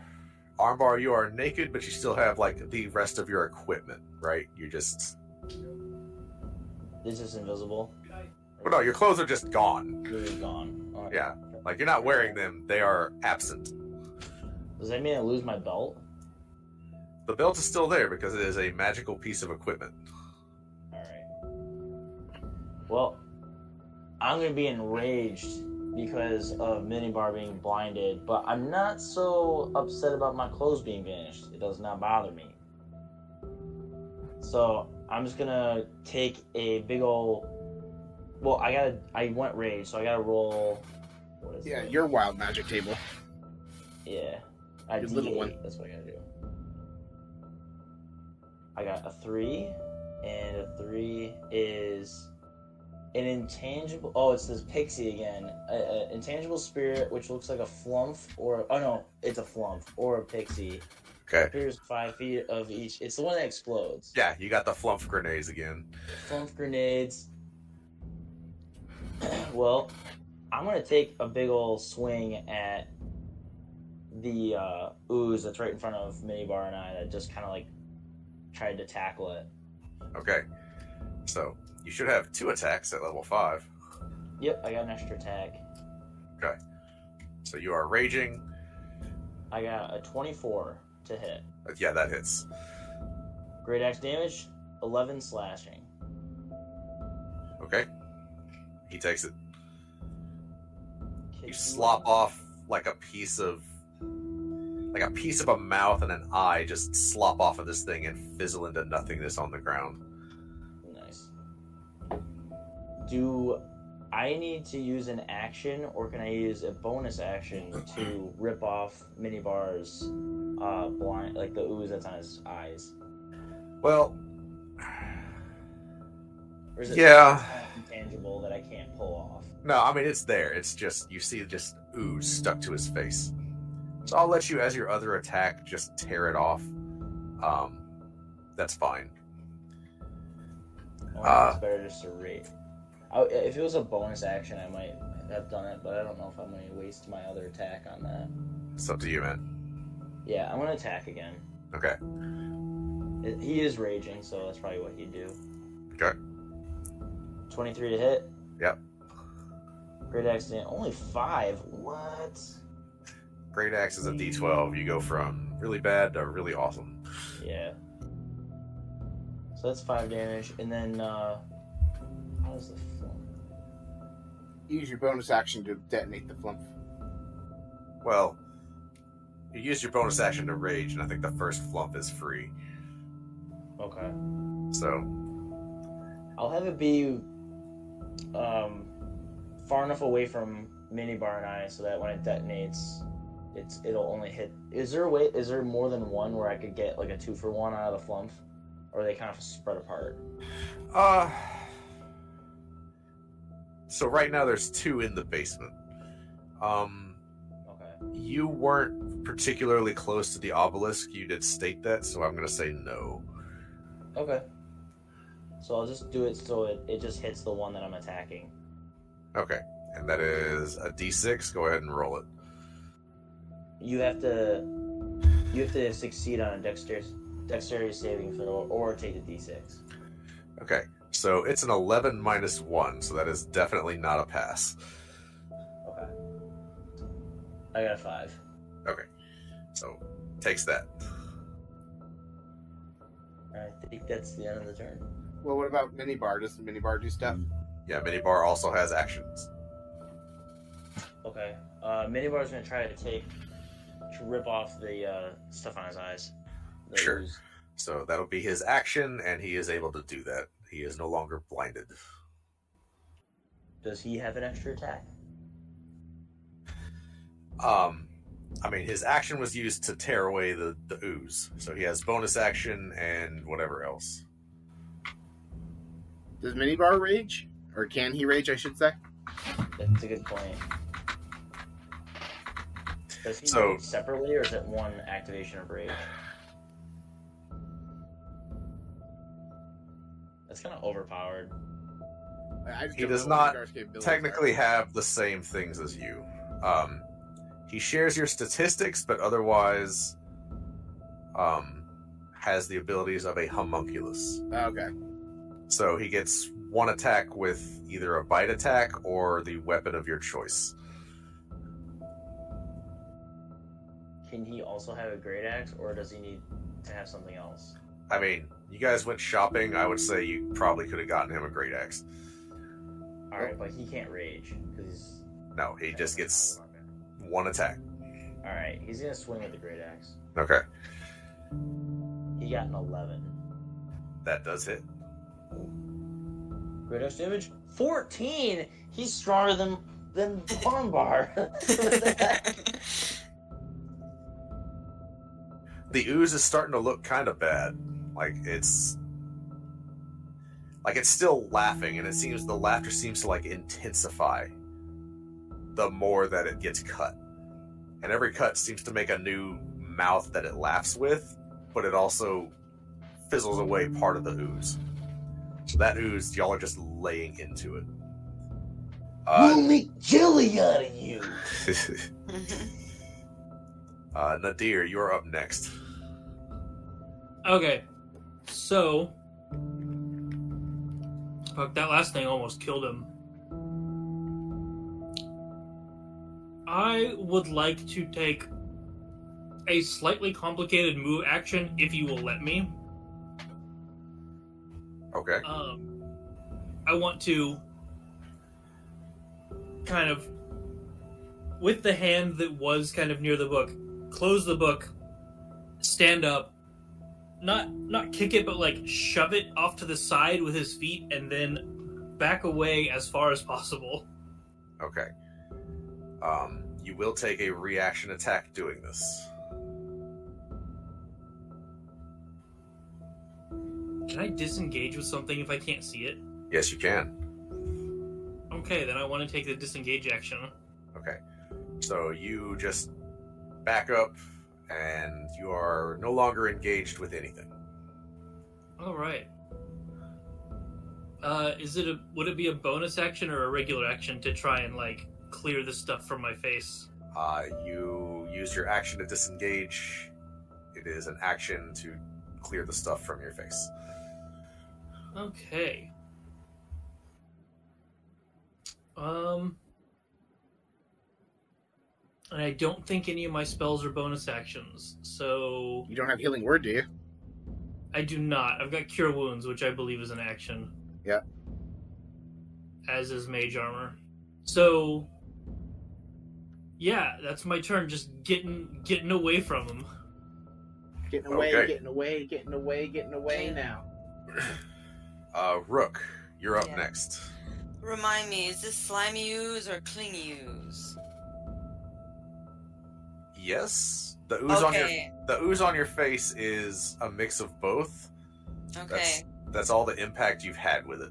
Armbar, you are naked, but you still have like the rest of your equipment, right? You're just. This is invisible. Well, no, your clothes are just gone. Really gone. Alright. Yeah. Like you're not wearing them; they are absent. Does that mean I lose my belt? The belt is still there because it is a magical piece of equipment. Alright. Well, I'm gonna be enraged because of Minibar being blinded, but I'm not so upset about my clothes being vanished. It does not bother me. So I'm just gonna take a big old. Well, I gotta. I went rage, so I gotta roll. What is Yeah, it? your wild magic table. Yeah. I Your little one. That's what I gotta do. I got a three, and a three is an intangible. Oh, it's this pixie again. An intangible spirit, which looks like a flumph, or oh no, it's a flumph or a pixie. Okay. Appears five feet of each. It's the one that explodes. Yeah, you got the flumph grenades again. Flumph grenades. well, I'm gonna take a big old swing at the uh, ooze that's right in front of Minibar and I that just kind of like tried to tackle it. Okay. So you should have two attacks at level five. Yep, I got an extra attack. Okay. So you are raging. I got a 24 to hit. Uh, Yeah, that hits. Great axe damage, 11 slashing. Okay. He takes it. You slop off like a piece of like a piece of a mouth and an eye just slop off of this thing and fizzle into nothingness on the ground. Nice. Do I need to use an action, or can I use a bonus action to rip off Minibar's uh, blind, like the ooze that's on his eyes? Well, Or is it Yeah. intangible that I can't pull off? no, I mean it's there. It's just you see just ooze stuck to his face. So I'll let you as your other attack just tear it off. Um that's fine. Or Uh, it's better just to rate. I, if it was a bonus action, I might have done it, but I don't know if I'm going to waste my other attack on that. It's up to you, man. Yeah, I'm going to attack again. Okay. It, he is raging, so that's probably what he'd do. Okay. 23 to hit. Yep. Great accident. Only five. What? Great axes is a D12. You go from really bad to really awesome. Yeah. So that's five damage, and then uh, how does the flumph? Use your bonus action to detonate the flumph. Well, you used your bonus action to rage, and I think the first flumph is free. Okay. So I'll have it be um, far enough away from Minibar and I, so that when it detonates, it's it'll only hit. Is there a way? Is there more than one where I could get like a two for one out of the flumph, or are they kind of spread apart? Uh. So right now there's two in the basement. Um, Okay. you weren't particularly close to the obelisk. You did state that, so I'm gonna say no. Okay. So I'll just do it so it, it just hits the one that I'm attacking. Okay, and that is a D6. Go ahead and roll it. You have to you have to succeed on a dexterity dexterity saving throw or take a d6. Okay, So it's an 11 minus 1, so that is definitely not a pass. Okay. I got a five. Okay, So takes that. I think that's the end of the turn. Well, what about Minibar? Does the Minibar do stuff? Yeah, Minibar also has actions. Okay. Uh, Minibar's gonna try to take to rip off the uh, stuff on his eyes. Sure. ooze. So that'll be his action, and he is able to do that. He is no longer blinded. Does he have an extra attack? Um, I mean, his action was used to tear away the, the ooze. So he has bonus action and whatever else. Does Minibar rage? Or can he rage, I should say? That's a good point. Does he So- rage separately, or is it one activation of rage? That's kind of overpowered. I just He does not Technically, are. have the same things as you. Um, he shares your statistics, but otherwise, um, has the abilities of a homunculus. Oh, okay. So he gets one attack with either a bite attack or the weapon of your choice. Can he also have a great axe, or does he need to have something else? I mean, you guys went shopping. I would say you probably could have gotten him a great axe. All right, but he can't rage because he's. No, he just gets one attack. All right, he's gonna swing with the great axe. Okay, He got an eleven. that does hit. Great axe damage fourteen. He's stronger than than Barnbar. The ooze is starting to look kind of bad. Like it's like it's still laughing, and it seems the laughter seems to like intensify the more that it gets cut. And every cut seems to make a new mouth that it laughs with, but it also fizzles away part of the ooze. So that ooze, y'all are just laying into it. we'll Uh, make jelly out of you. uh, Nadir, you're up next. Okay, so fuck that last thing almost killed him. I would like to take a slightly complicated move action if you will let me. Okay. Um, I want to kind of, with the hand that was kind of near the book, close the book, stand up, not not kick it, but like shove it off to the side with his feet, and then back away as far as possible. Okay. Um, you will take a reaction attack doing this. Can I disengage with something if I can't see it? Yes, you can. Okay, then I want to take the disengage action. Okay. So you just back up and you are no longer engaged with anything. All right. Uh, is it a would it be a bonus action or a regular action to try and like clear the stuff from my face? Uh, you use your action to disengage. It is an action to clear the stuff from your face. Okay. Um, and I don't think any of my spells are bonus actions, so You don't have healing word, do you? I do not. I've got cure wounds, which I believe is an action. Yeah. As is mage armor. So yeah, that's my turn. Just getting getting away from him. Getting away, Okay. getting away, getting away, getting away now. Uh, Rook, you're up Yeah. next. Remind me, is this slimy ooze or clingy ooze? Yes, the ooze on your the ooze on your face is a mix of both. okay. That's all the impact you've had with it.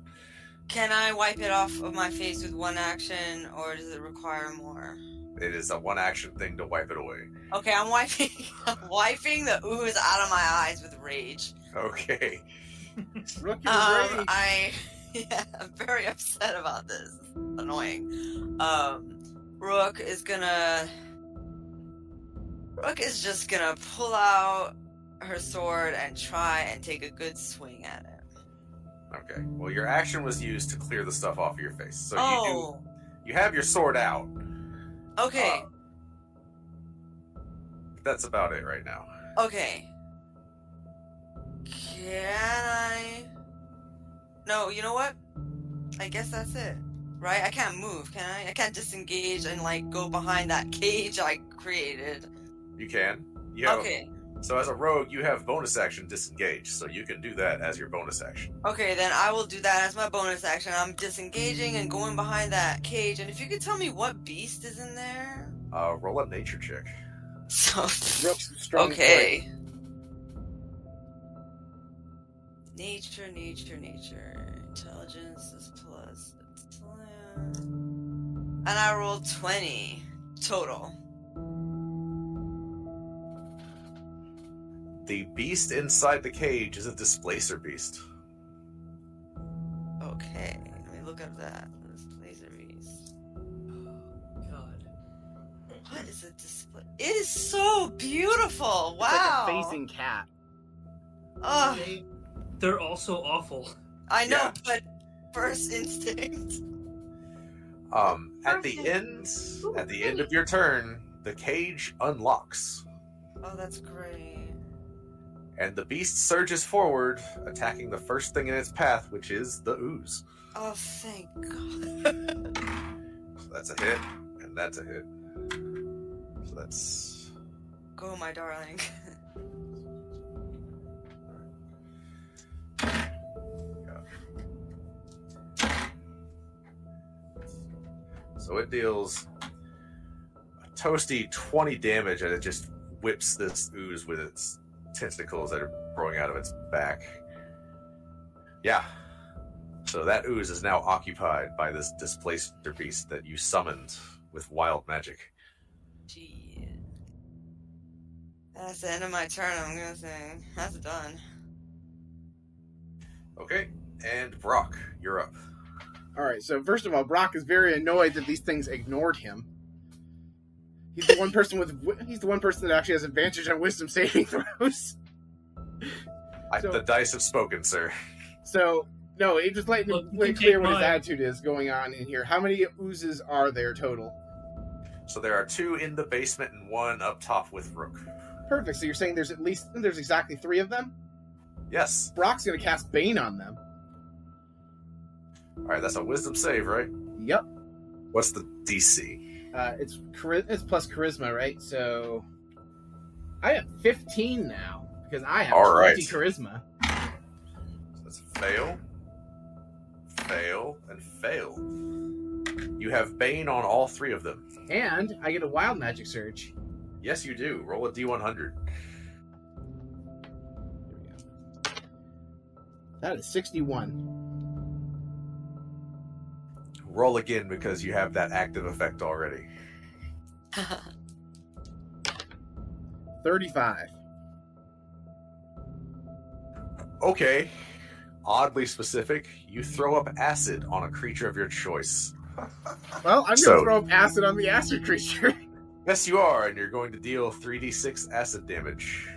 Can I wipe it off of my face with one action, or does it require more? It is a one action thing to wipe it away. Okay, I'm wiping, I'm wiping the ooze out of my eyes with rage. Okay. Rook, you're Um, rage. I, yeah, I'm very upset about this. It's annoying. Um, Rook is gonna. Rook is just gonna pull out her sword and try and take a good swing at it. Okay. Well, your action was used to clear the stuff off of your face. So you oh, do you have your sword out. okay, Uh, That's about it right now. okay. Can I? No, you know what? I guess that's it. Right? I can't move, can I? I can't disengage and like go behind that cage I created. You can. You have, Okay. So as a rogue, you have bonus action disengage, so you can do that as your bonus action. Okay, then I will do that as my bonus action. I'm disengaging and going behind that cage. And if you could tell me what beast is in there. Uh, roll a nature check. So. Rook's strong Okay. Nature, nature, nature. Intelligence is plus. And I rolled 20 total. The beast inside the cage is a displacer beast. Okay, let me look up that. This laser beast. Oh god. What is a display? It is so beautiful! Wow! It's Wow! like a phasing cat. Ugh, They're also awful. I know, Yeah. but first instinct. Um, at the Perfect. end, at the end of your turn, the cage unlocks, Oh, that's great. And the beast surges forward, attacking the first thing in its path, which is the ooze. Oh, thank God. So that's a hit, and that's a hit. So that's Go, my darling. so it deals a toasty twenty damage, and it just whips this ooze with its tentacles that are growing out of its back. Yeah. So that ooze is now occupied by this displacer beast that you summoned with wild magic. Gee. That's the end of my turn, I'm gonna say. That's done. Okay, and Brock, you're up. All right. So first of all, Brock is very annoyed that these things ignored him. He's the one person with he's the one person that actually has advantage on wisdom saving throws. I, So- the dice have spoken, sir. So no, he just letting Look, let can clear take what his attitude is going on in here. How many oozes are there total? So there are two in the basement and one up top with Rook. Perfect. So you're saying there's at least there's exactly three of them. Yes. Brock's gonna cast Bane on them. All right, that's a wisdom save, right? Yep. What's the DC? Uh, it's chari- it's plus charisma, right? So I have 15 now because I have All 20 right. charisma. So that's fail, fail, and fail. You have Bane on all three of them. And I get a wild magic surge. Yes, you do. Roll a D100. That is 61. Roll again because you have that active effect already. 35. Okay. Oddly specific, you throw up acid on a creature of your choice. Well, I'm going to throw up acid on the acid creature. Yes, you are, and you're going to deal 3d6 acid damage.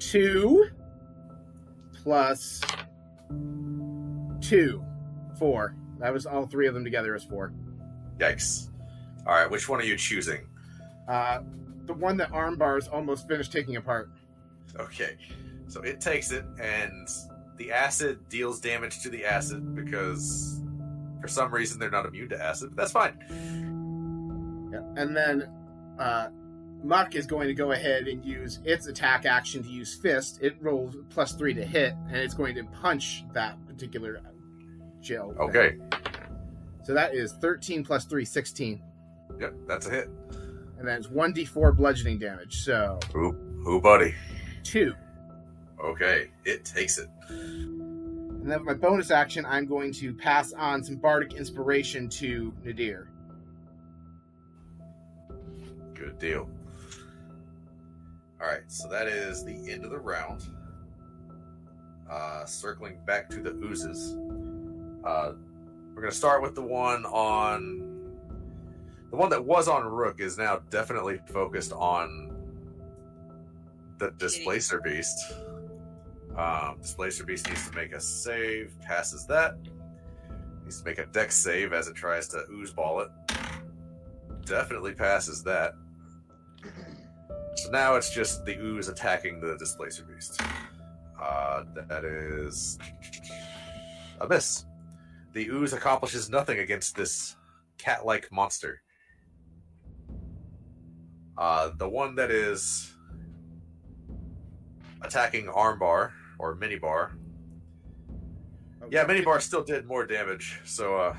Two plus two. Four. That was all three of them together is four. Yikes. All right, which one are you choosing? Uh, the one that armbar is almost finished taking apart. Okay, so it takes it, and the acid deals damage to the acid because for some reason they're not immune to acid. But that's fine. Yeah. And then uh, Muck is going to go ahead and use its attack action to use Fist. It rolls plus three to hit, and it's going to punch that particular Jill. Okay, So that is 13 plus 3, 16. yep, that's a hit. And then it's 1d4 bludgeoning damage. So Who, who, buddy? 2. Okay, it takes it. And then with my bonus action, I'm going to pass on some bardic inspiration to Nadir. Good deal. All right, so that is the end of the round. Uh, circling back to the oozes, uh, we're gonna start with the one on the one that was on Rook is now definitely focused on the displacer beast. Um, Displacer Beast needs to make a save, passes that. Needs to make a dex save as it tries to ooze ball it. Definitely passes that. So now it's just the ooze attacking the Displacer Beast. Uh, that is a miss. The ooze accomplishes nothing against this cat like monster. Uh, the one that is attacking Armbar or Minibar. Yeah, Minibar still did more damage, so uh,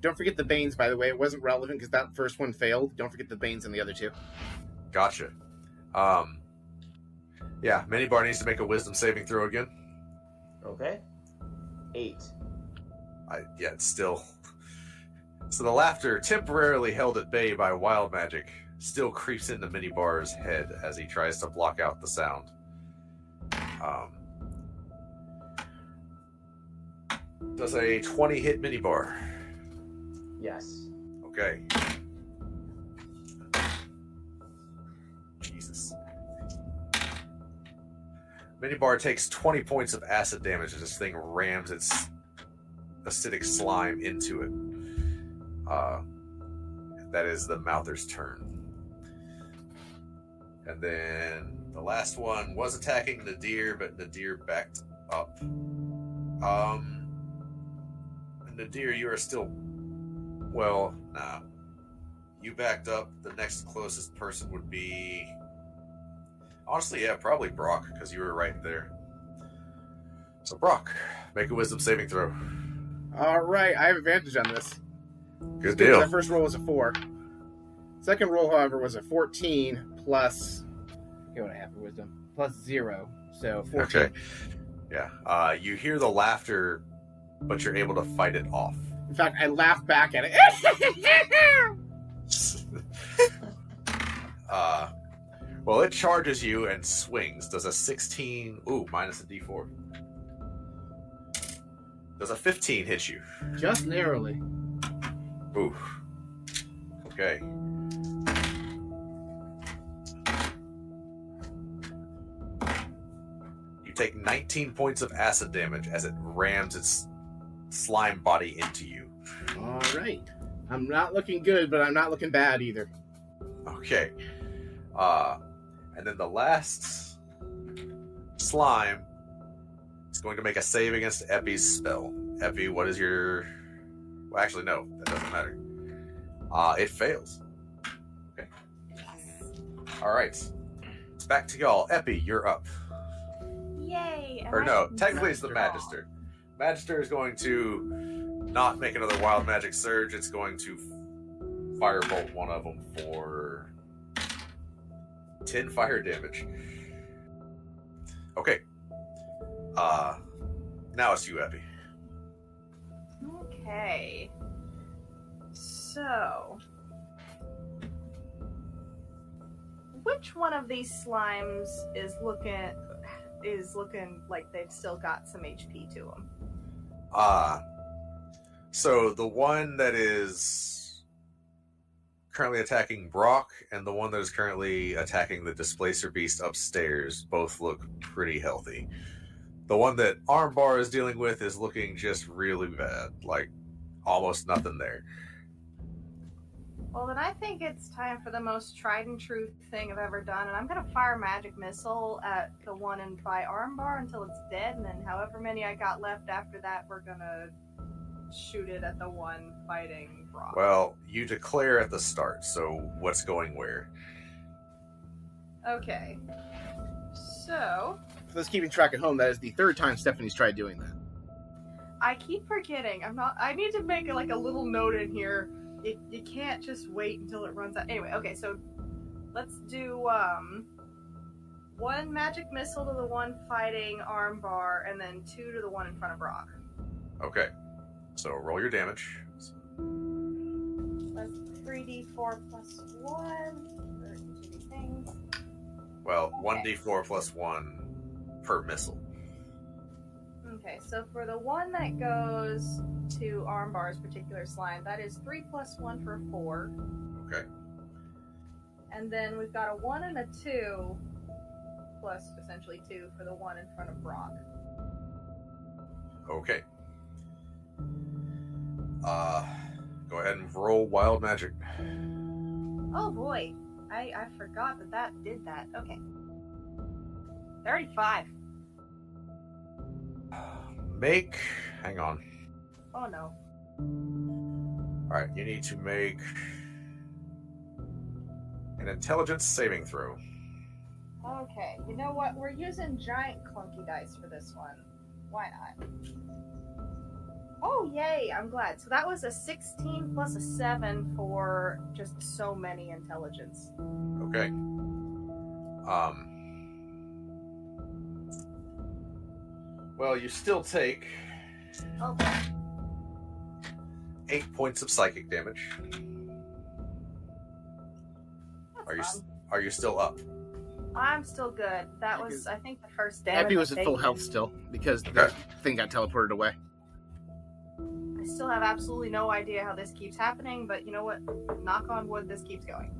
Don't forget the Banes, by the way. It wasn't relevant because that first one failed. Don't forget the Banes and the other two. gotcha. Um, yeah, Minibar needs to make a Wisdom saving throw again. Okay. Eight. I, yeah, it's still. So the laughter, temporarily held at bay by wild magic, still creeps into Minibar's head as he tries to block out the sound. Um, does a 20 hit Minibar? Yes. Okay. Jesus. Minibar takes 20 points of acid damage as this thing rams its acidic slime into it. Uh, that is the Mouther's turn. And then the last one was attacking the deer, but the deer backed up. Um, and the deer, you are still well, nah. You backed up. The next closest person would be. Honestly, yeah, probably Brock, because you were right there. So, Brock, make a wisdom saving throw. All right, I have advantage on this. Good deal. That first roll was a four. Second roll, however, was a 14 plus. Okay, what I have for wisdom? Plus zero. So 14. Okay. Yeah. Uh, you hear the laughter, but you're able to fight it off. In fact, I laugh back at it. uh, well, it charges you and swings. Does a 16. Ooh, minus a d4. Does a 15 hit you? Just narrowly. Ooh. Okay. You take 19 points of acid damage as it rams its slime body into you. All right. I'm not looking good, but I'm not looking bad either. Okay. Uh, and then the last slime is going to make a save against Epi's spell. Epi, what is your. Well, actually, no, that doesn't matter. Uh, it fails. Okay. All right. It's back to y'all. Epi, you're up. Yay! am Or I- no, technically it's the Magister. Magister is going to not make another wild magic surge. It's going to firebolt one of them for 10 fire damage. Okay. Uh now it's you, Epi. Okay. So, which one of these slimes is looking is looking like they've still got some HP to them? Uh so the one that is currently attacking Brock and the one that is currently attacking the displacer beast upstairs both look pretty healthy. The one that Armbar is dealing with is looking just really bad, like almost nothing there. Well, then I think it's time for the most tried and true thing I've ever done, and I'm gonna fire magic missile at the one in by armbar until it's dead, and then however many I got left after that, we're gonna shoot it at the one fighting Brock. Well, you declare at the start, so what's going where? Okay. So For those keeping track at home, that is the third time Stephanie's tried doing that. I keep forgetting. I'm not. I need to make like a little note in here. You, you can't just wait until it runs out. Anyway, okay. So let's do um one magic missile to the one fighting armbar, and then two to the one in front of Brock. Okay. So roll your damage. That's three d four plus one for each of these things. Well, 1d4 plus 1 per missile. Okay, so for the one that goes to armbar's particular slime, that is three plus one for four. Okay. And then we've got a one and a two plus essentially two for the one in front of Brock. Okay. Uh, go ahead and roll wild magic. Oh boy, I I forgot that that did that. Okay. Thirty-five. Make. Hang on. Oh no. All right, you need to make an intelligence saving throw. Okay, you know what? We're using giant clunky dice for this one. Why not? Oh, yay! I'm glad. So that was a 16 plus a 7 for just so many intelligence. Okay. Um. Well, you still take Okay. eight points of psychic damage. That's Are you fine. are you still up? I'm still good. That was, I think, the first damage. Happy was I've at full health still because the Okay. thing got teleported away. I still have absolutely no idea how this keeps happening, but you know what? Knock on wood, this keeps going.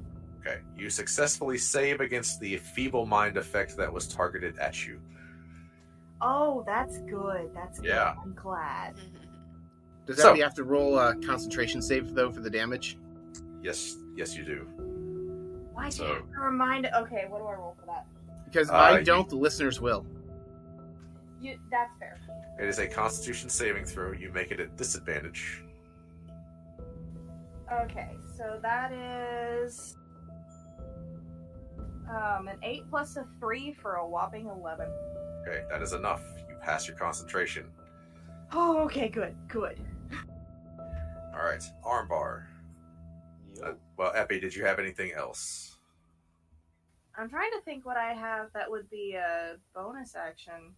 Okay. You successfully save against the feeble mind effect that was targeted at you. Oh, that's good. That's good. Yeah. I'm glad. Does that So- that have to roll a concentration save though for the damage? Yes, yes, you do. Why did So- you have to remind? Okay, what do I roll for that? Because if Uh, I don't, the listeners will. You. That's fair. It is a Constitution saving throw. You make it at disadvantage. Okay, so that is um an eight plus a three for a whopping eleven. Okay, that is enough. You pass your concentration. Oh, okay, good, good. All right, armbar. Uh, well, Epi, did you have anything else? I'm trying to think what I have that would be a bonus action.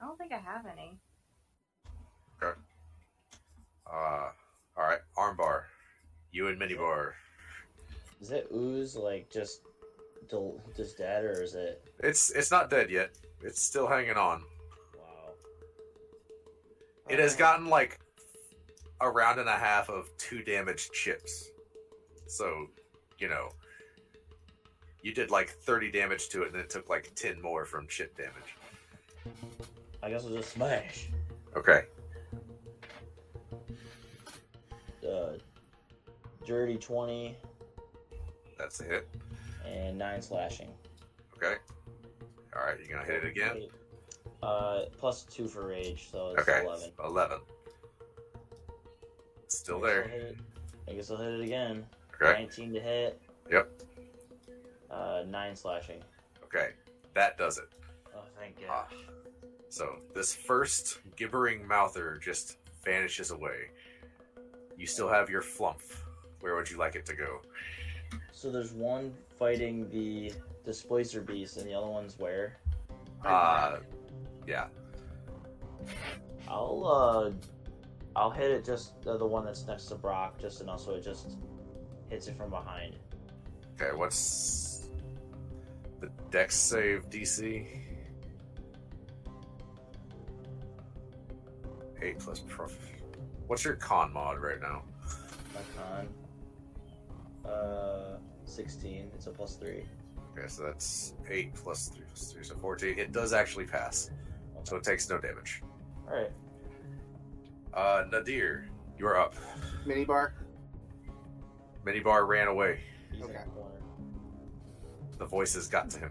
I don't think I have any. Okay. Uh, all right, armbar. You and minibar. Is it ooze like just del- just dead or is it It's it's not dead yet. It's still hanging on. wow? It has gotten like a round and a half of two damaged chips. So, you know, you did like 30 damage to it and it took like 10 more from chip damage. I guess we'll just smash. Okay. Uh, dirty twenty That's a hit. And nine slashing. Okay. All right, you're to hit it again? Uh, plus two for rage, so it's Okay. eleven. 11. Still I there. I guess I'll hit it again. Okay. Nineteen to hit. Yep. Uh, nine slashing. Okay. That does it. Oh, thank Ah. God. So this first gibbering mouther just vanishes away. You still have your flumph. Where would you like it to go? So there's one fighting the displacer beast, and the other one's where? Uh, yeah. I'll uh, I'll hit it just uh, the one that's next to Brock, just enough so it just hits it from behind. Okay, what's the dex save DC? 8 plus prof. What's your con mod right now? My con. Uh, sixteen. It's a plus three. Okay, so that's 8 plus 3 plus 3, so 14. It does actually pass, so it takes no damage. All right. Uh, Nadir, you're up. Minibar. Minibar ran away. He's Okay. The voices got to him.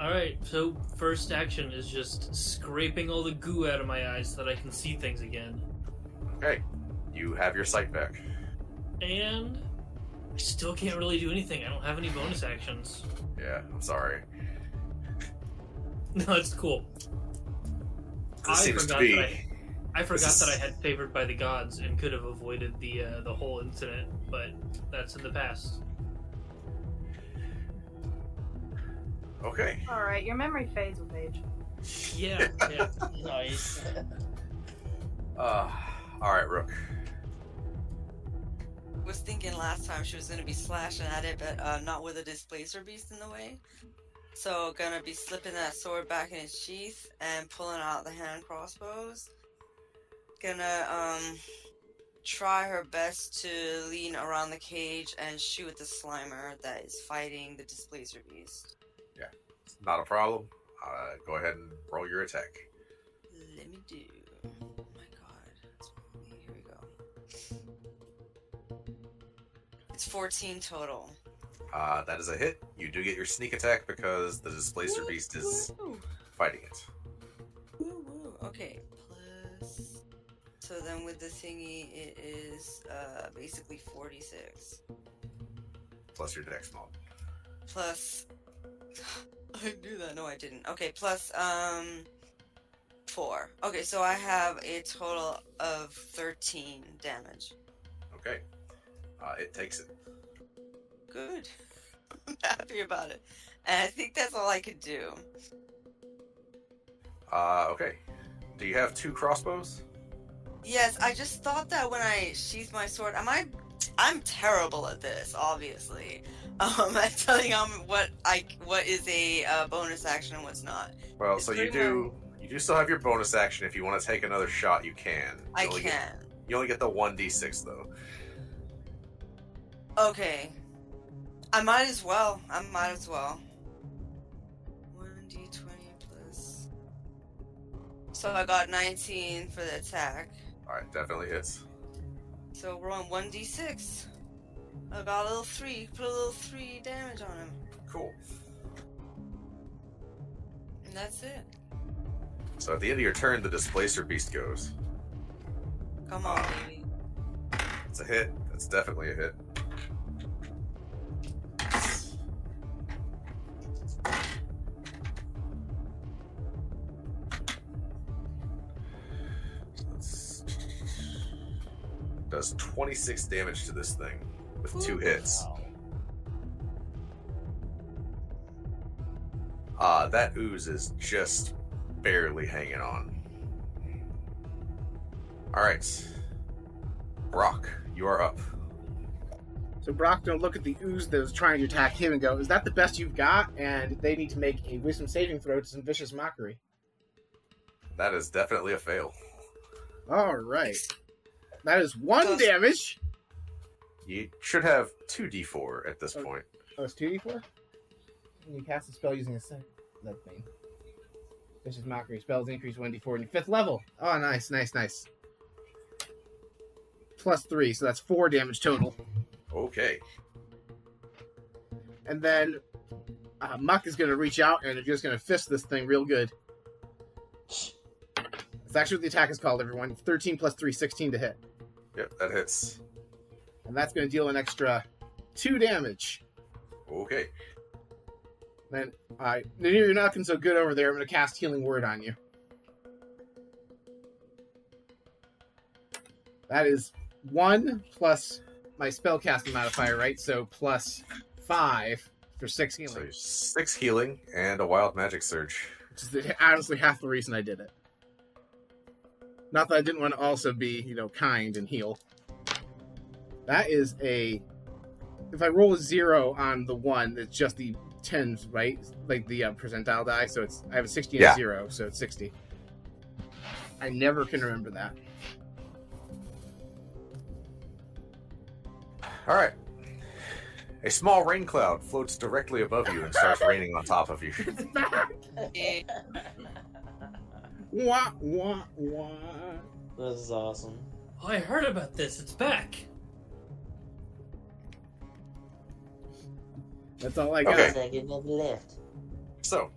All right, so first action is just scraping all the goo out of my eyes so that I can see things again. Okay, you have your sight back. And I still can't really do anything. I don't have any bonus actions. Yeah, I'm sorry. No, it's cool. This I seems to forgot be. that I, I forgot is- that I had favored by the gods and could have avoided the uh, the whole incident, but that's in the past. Okay. All right, your memory fades with age. Yeah, yeah. Nice. Uh, all right, Rook. Was thinking last time she was gonna be slashing at it, but uh, not with a displacer beast in the way. So gonna be slipping that sword back in its sheath and pulling out the hand crossbows. Gonna um try her best to lean around the cage and shoot at the slimer that is fighting the displacer beast. Yeah. Not a problem. Uh, go ahead and roll your attack. Let me do. My 14 total. Uh, that is a hit. You do get your sneak attack because the displacer beast is Woo, fighting it. woo, woo. Okay, plus. So then with the thingy, it is uh, basically 46. Plus your dex mod. Plus. I knew that. No, I didn't. Okay, plus um. Four. Okay, so I have a total of 13 damage. Okay. Uh, it takes it. Good. I'm happy about it. And I think that's all I could do. Uh, okay. Do you have two crossbows? Yes, I just thought that when I sheath my sword, am I? I'm terrible at this, obviously. Um, at telling um what I what is a uh, bonus action and what's not. Well, It's so you do. You do still have your bonus action. If you want to take another shot, you can. You I can. Get, you only get the one d6 though. Okay. I might as well. I might as well. One d twenty plus. So I got nineteen for the attack. All right, definitely hits. So we're on one d six. I got a little three. Put a little three damage on him, Cool. and that's it. So at the end of your turn, the displacer beast goes. Come on, baby. It's a hit. That's definitely a hit. Does 26 damage to this thing with two hits. Wow. Uh, that ooze is just barely hanging on. Alright. Brock, you are up. So Brock don't look at the ooze that was trying to attack him and go, "Is that the best you've got?" And they need to make a wisdom saving throw to some vicious mockery. That is definitely a fail. All right, that is one Plus- damage. You should have 2d4 at this Oh. point. Oh, it's two d four. And you cast a spell using a set that thing. Vicious mockery spells increase one d four in your fifth level. Oh, nice, nice, nice. Plus three, so that's four damage total. Okay. And then uh, Muck is going to reach out and just going to fist this thing real good. That's actually what the attack is called, everyone. 13 plus 3, 16 to hit. Yep, that hits. And that's going to deal an extra 2 damage. Okay. Then, I, Nadir, you're not looking so good over there. I'm going to cast Healing Word on you. That is 1 plus my spellcasting modifier, right? So plus 5 for 6 healing. So six healing and a wild magic surge. Which is honestly half the reason I did it. Not that I didn't want to also be, you know, kind and heal. That is a. If I roll a zero on the one, it's just the tens, right? Like the uh, percentile die. So it's I have a sixty and Yeah. a zero, so it's sixty. I never can remember that. All right. A small rain cloud floats directly above you and starts raining on top of you. It's back. Wah wah wah. This is awesome. Oh, I heard about this. It's back. That's all I got. Okay. Second of left. So,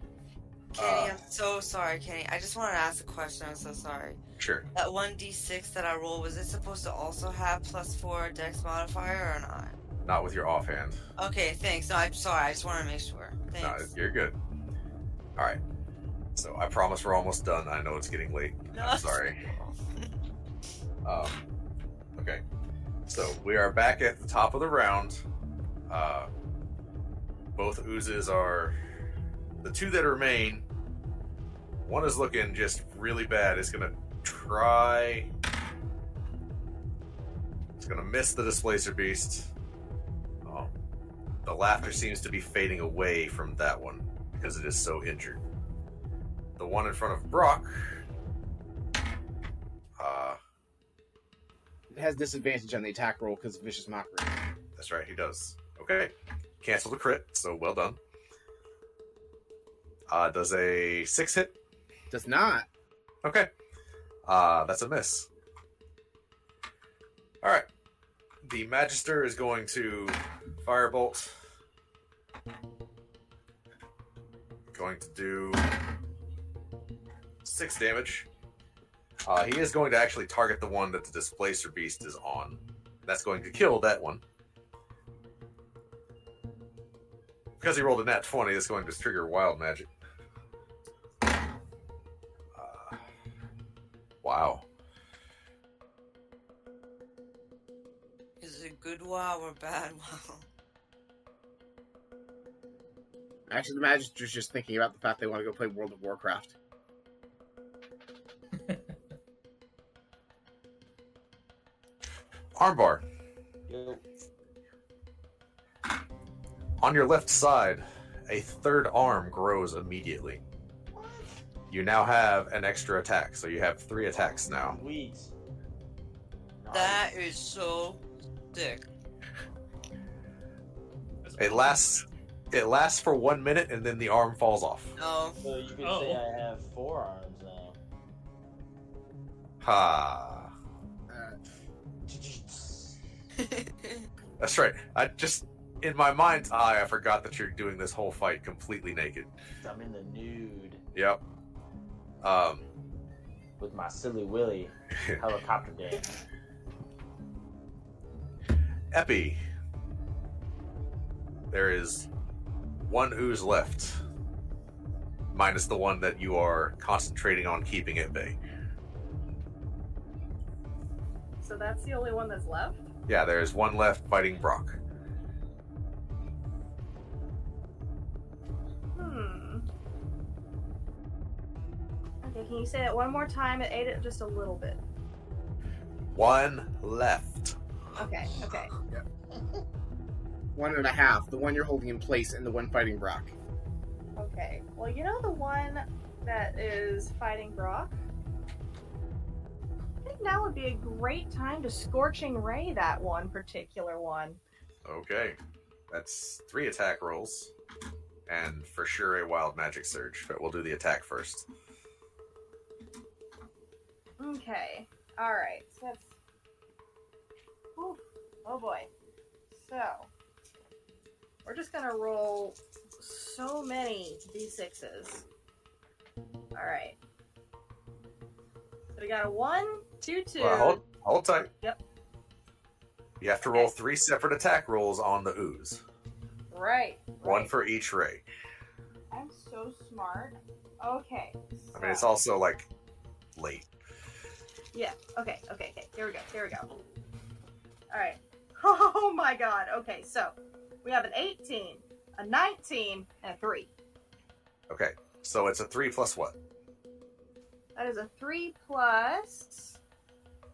Kenny, Uh. I'm so sorry, Kenny. I just wanted to ask a question. I'm so sorry. sure. That one d6 that I rolled was it supposed to also have plus four dex modifier or not? Not with your offhand. Okay, thanks. No, I'm sorry. I just want to make sure. No, you're good. All right. So I promise we're almost done. I know it's getting late. No, I'm sorry. Um, okay. So we are back at the top of the round. Uh, both oozes are the two that remain. One is looking just really bad. It's gonna try. It's gonna miss the displacer beast. Oh, the laughter seems to be fading away from that one because it is so injured. The one in front of Brock. Uh, It has disadvantage on the attack roll because vicious mockery. That's right, he does. Okay. Cancel the crit, so well done. Uh, does a six hit? Does not. Okay. Uh, that's a miss. All right. The Magister is going to firebolt. Going to do six damage. Uh, he is going to actually target the one that the Displacer Beast is on. That's going to kill that one. Because he rolled a nat 20, it's going to trigger Wild Magic. Uh, wow. Is it good wow or bad wow? Actually, the Magister's just thinking about the fact they want to go play World of Warcraft. Armbar. Yo, On your left side, a third arm grows immediately. You now have an extra attack, so you have three attacks now. Sweet. That is so sick. It lasts. It lasts for one minute, and then the arm falls off. No. So you could say Oh. I have four arms now. Ha! That's right. I just, in my mind's eye, I forgot that you're doing this whole fight completely naked. I'm in the nude Yep. Um. with my silly willy helicopter dance. Epi. There is one ooze left, minus the one that you are concentrating on keeping at bay. So that's the only one that's left? Yeah, there is one left fighting Brock. Hmm. Okay, can you say that one more time? It ate it just a little bit. One left. Okay, okay. one and a half. The one you're holding in place, and the one fighting Brock. Okay. Well, you know the one that is fighting Brock? Think now would be a great time to Scorching Ray that one particular one. Okay. That's three attack rolls. And for sure a wild magic surge, but we'll do the attack first. Okay. Alright. So that's. Oof. Oh boy. So. We're just gonna roll so many d6s. Alright. So we got a one, two, two. Well, hold, hold tight. Yep. You have to roll three separate attack rolls on the ooze. Right. One right. for each ray. I'm so smart. Okay. I mean, it's also like late. Yeah. Okay. Okay. Okay. Here we go. Here we go. All right. Oh my God. Okay. So we have an 18, a 19, and a three. Okay. So it's a three plus what? That is a three plus.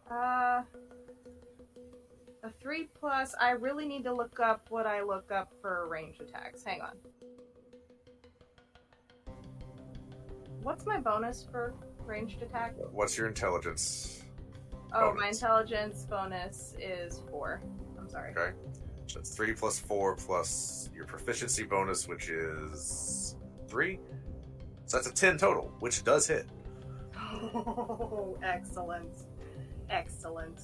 Uh. A three plus. I really need to look up what I look up for ranged attacks. Hang on. What's my bonus for ranged attack? What's your intelligence? Oh, my intelligence bonus is four. I'm sorry. Okay. So it's three plus four plus your proficiency bonus, which is three. So that's a ten total, which does hit. Oh, excellent. Excellent.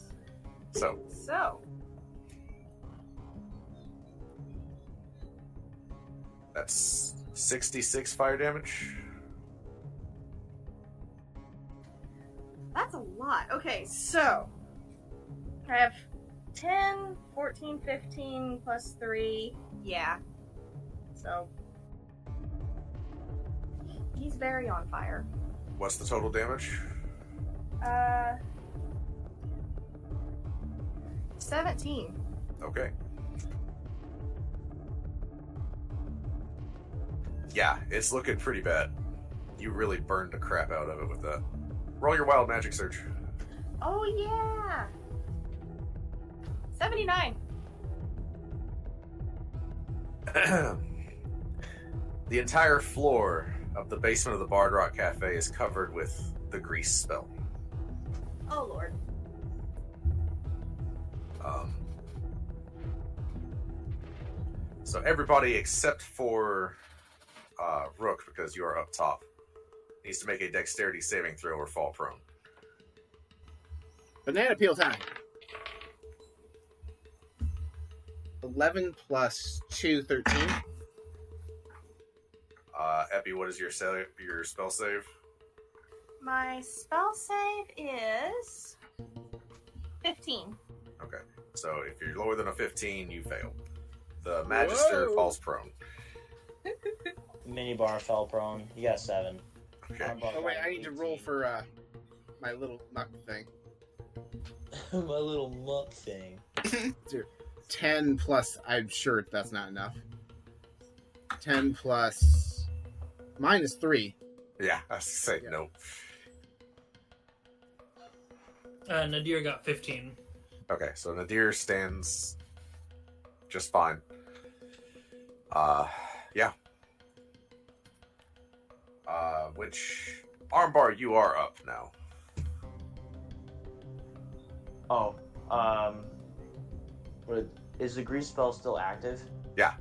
So So, that's sixty-six fire damage. that's a lot. Okay, so I have 10, 14, 15 plus 3. Yeah. So he's very on fire. What's the total damage? Uh 17. Okay. Yeah, it's looking pretty bad. You really burned the crap out of it with that. Roll your wild magic surge. Oh yeah. 79. the entire floor of the basement of the Bard Rock Cafe is covered with the grease spell. Oh lord. Um, so everybody except for uh, Rook, because you are up top, needs to make a dexterity saving throw or fall prone. Banana peel time. 11 plus 2, 13. Uh, Epi, what is your save, your spell save? My spell save is 15. Okay, so if you're lower than a 15, you fail. The Magister Whoa. falls prone. Minibar fell prone. You got seven. Okay. Oh, wait, I need to roll 18. for uh, my little muck thing. my little muck thing. 10 plus, I'm sure that's not enough. 10 plus minus 3. Yeah, I say Yeah. no. Uh, Nadir got 15. Okay, so Nadir stands just fine. Uh, yeah. Uh, which armbar you are up now. Oh, um, but is the grease spell still active? Yeah.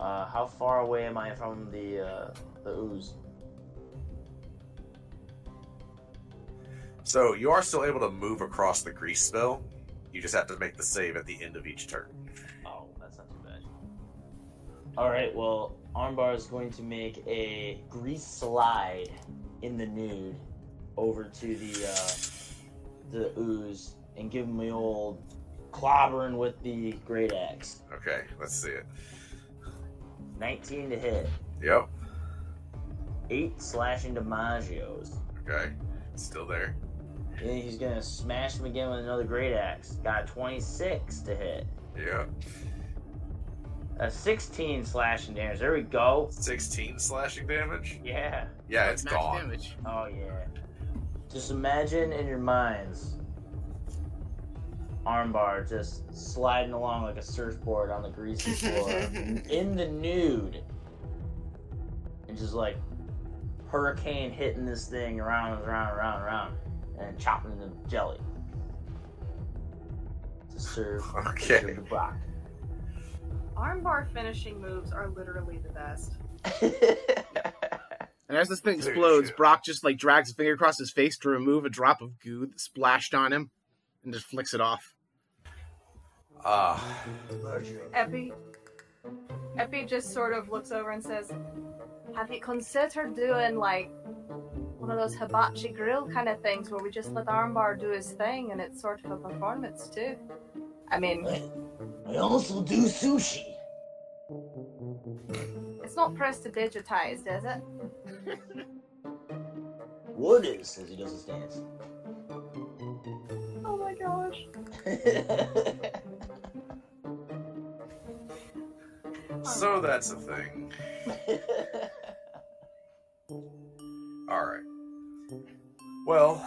Uh, how far away am I from the uh, the ooze? So you are still able to move across the grease spell. You just have to make the save at the end of each turn. Oh, that's not too bad. All right, well, Armbar is going to make a grease slide in the nude over to the uh, the ooze and give him the old clobbering with the great axe. Okay, let's see it. 19 to hit, Yep. eight slashing to Maggios. Okay. It's still there. And he's gonna smash him again with another great axe. Got 26 to hit. Yeah. A 16 slashing damage. There we go. 16 slashing damage. Yeah. Yeah, it's Max gone. damage. Oh yeah. Just imagine in your minds armbar just sliding along like a surfboard on the greasy floor in the nude. And just like hurricane hitting this thing around and around and around and around and chopping the jelly. To serve Okay. the brock. Armbar finishing moves are literally the best. And as this thing explodes. Brock just like drags a finger across his face to remove a drop of goo that splashed on him and just flicks it off. Uh, Epi. Epi just sort of looks over and says, Have you considered doing like one of those hibachi grill kind of things where we just let Armbar do his thing and it's sort of a performance too? I mean, I also do sushi. it's not prestidigitized, is it? Wood is, says he does his dance. Oh my gosh. so that's a thing. All right. Well,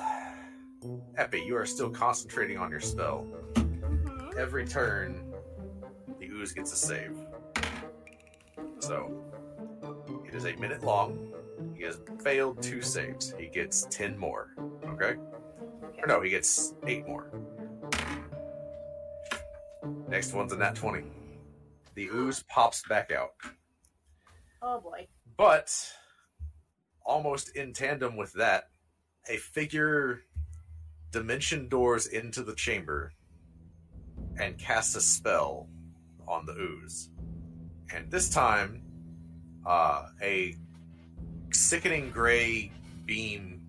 Epi, you are still concentrating on your spell. Mhm. Every turn, the ooze gets a save. So, it is a minute long. He has failed two saves. He gets 10 more. Okay? Or no, he gets 8 more. Next one's a nat 20. The ooze pops back out. Oh boy. But almost in tandem with that, a figure dimension doors into the chamber and casts a spell on the ooze. And this time, uh, a sickening gray beam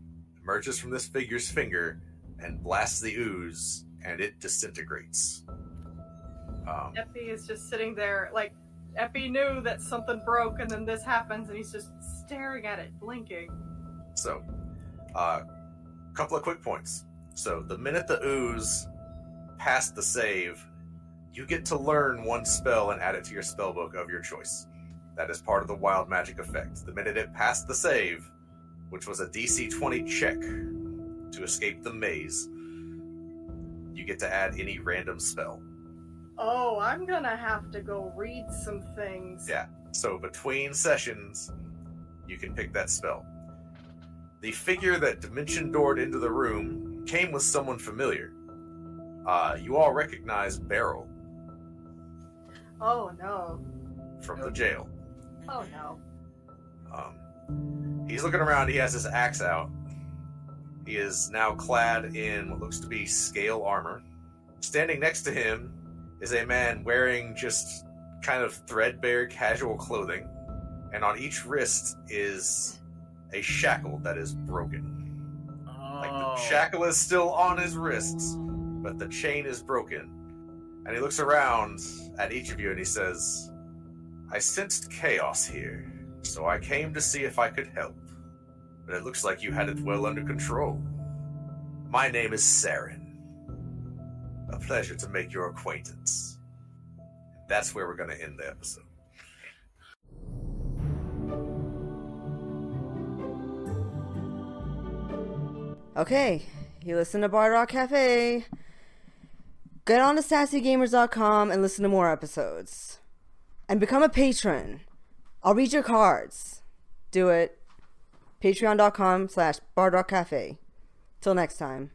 emerges from this figure's finger and blasts the ooze, and it disintegrates. Um, Epi is just sitting there, like, Epi knew that something broke and then this happens and he's just staring at it, blinking. So, a uh, couple of quick points. So, the minute the ooze passed the save, you get to learn one spell and add it to your spell book of your choice. That is part of the wild magic effect. The minute it passed the save, which was a DC 20 check to escape the maze, you get to add any random spell. Oh, I'm gonna have to go read some things. Yeah. So between sessions, you can pick that spell. The figure that dimension doored into the room came with someone familiar. Uh, you all recognize Beryl. Oh no. from the jail. Oh no. Um, he's looking around. He has his axe out. He is now clad in what looks to be scale armor. Standing next to him is a man wearing just kind of threadbare casual clothing, and on each wrist is a shackle that is broken. Like the Oh. shackle is still on his wrists, but the chain is broken. And he looks around at each of you and he says, I sensed chaos here, so I came to see if I could help. But it looks like you had it well under control. My name is Saren. A pleasure to make your acquaintance. That's where we're going to end the episode. Okay, you listen to Bard Rock Cafe. Get on to sassygamers.com and listen to more episodes. And become a patron. I'll read your cards. Do it. Patreon.com slash Bard Rock Cafe. Till next time.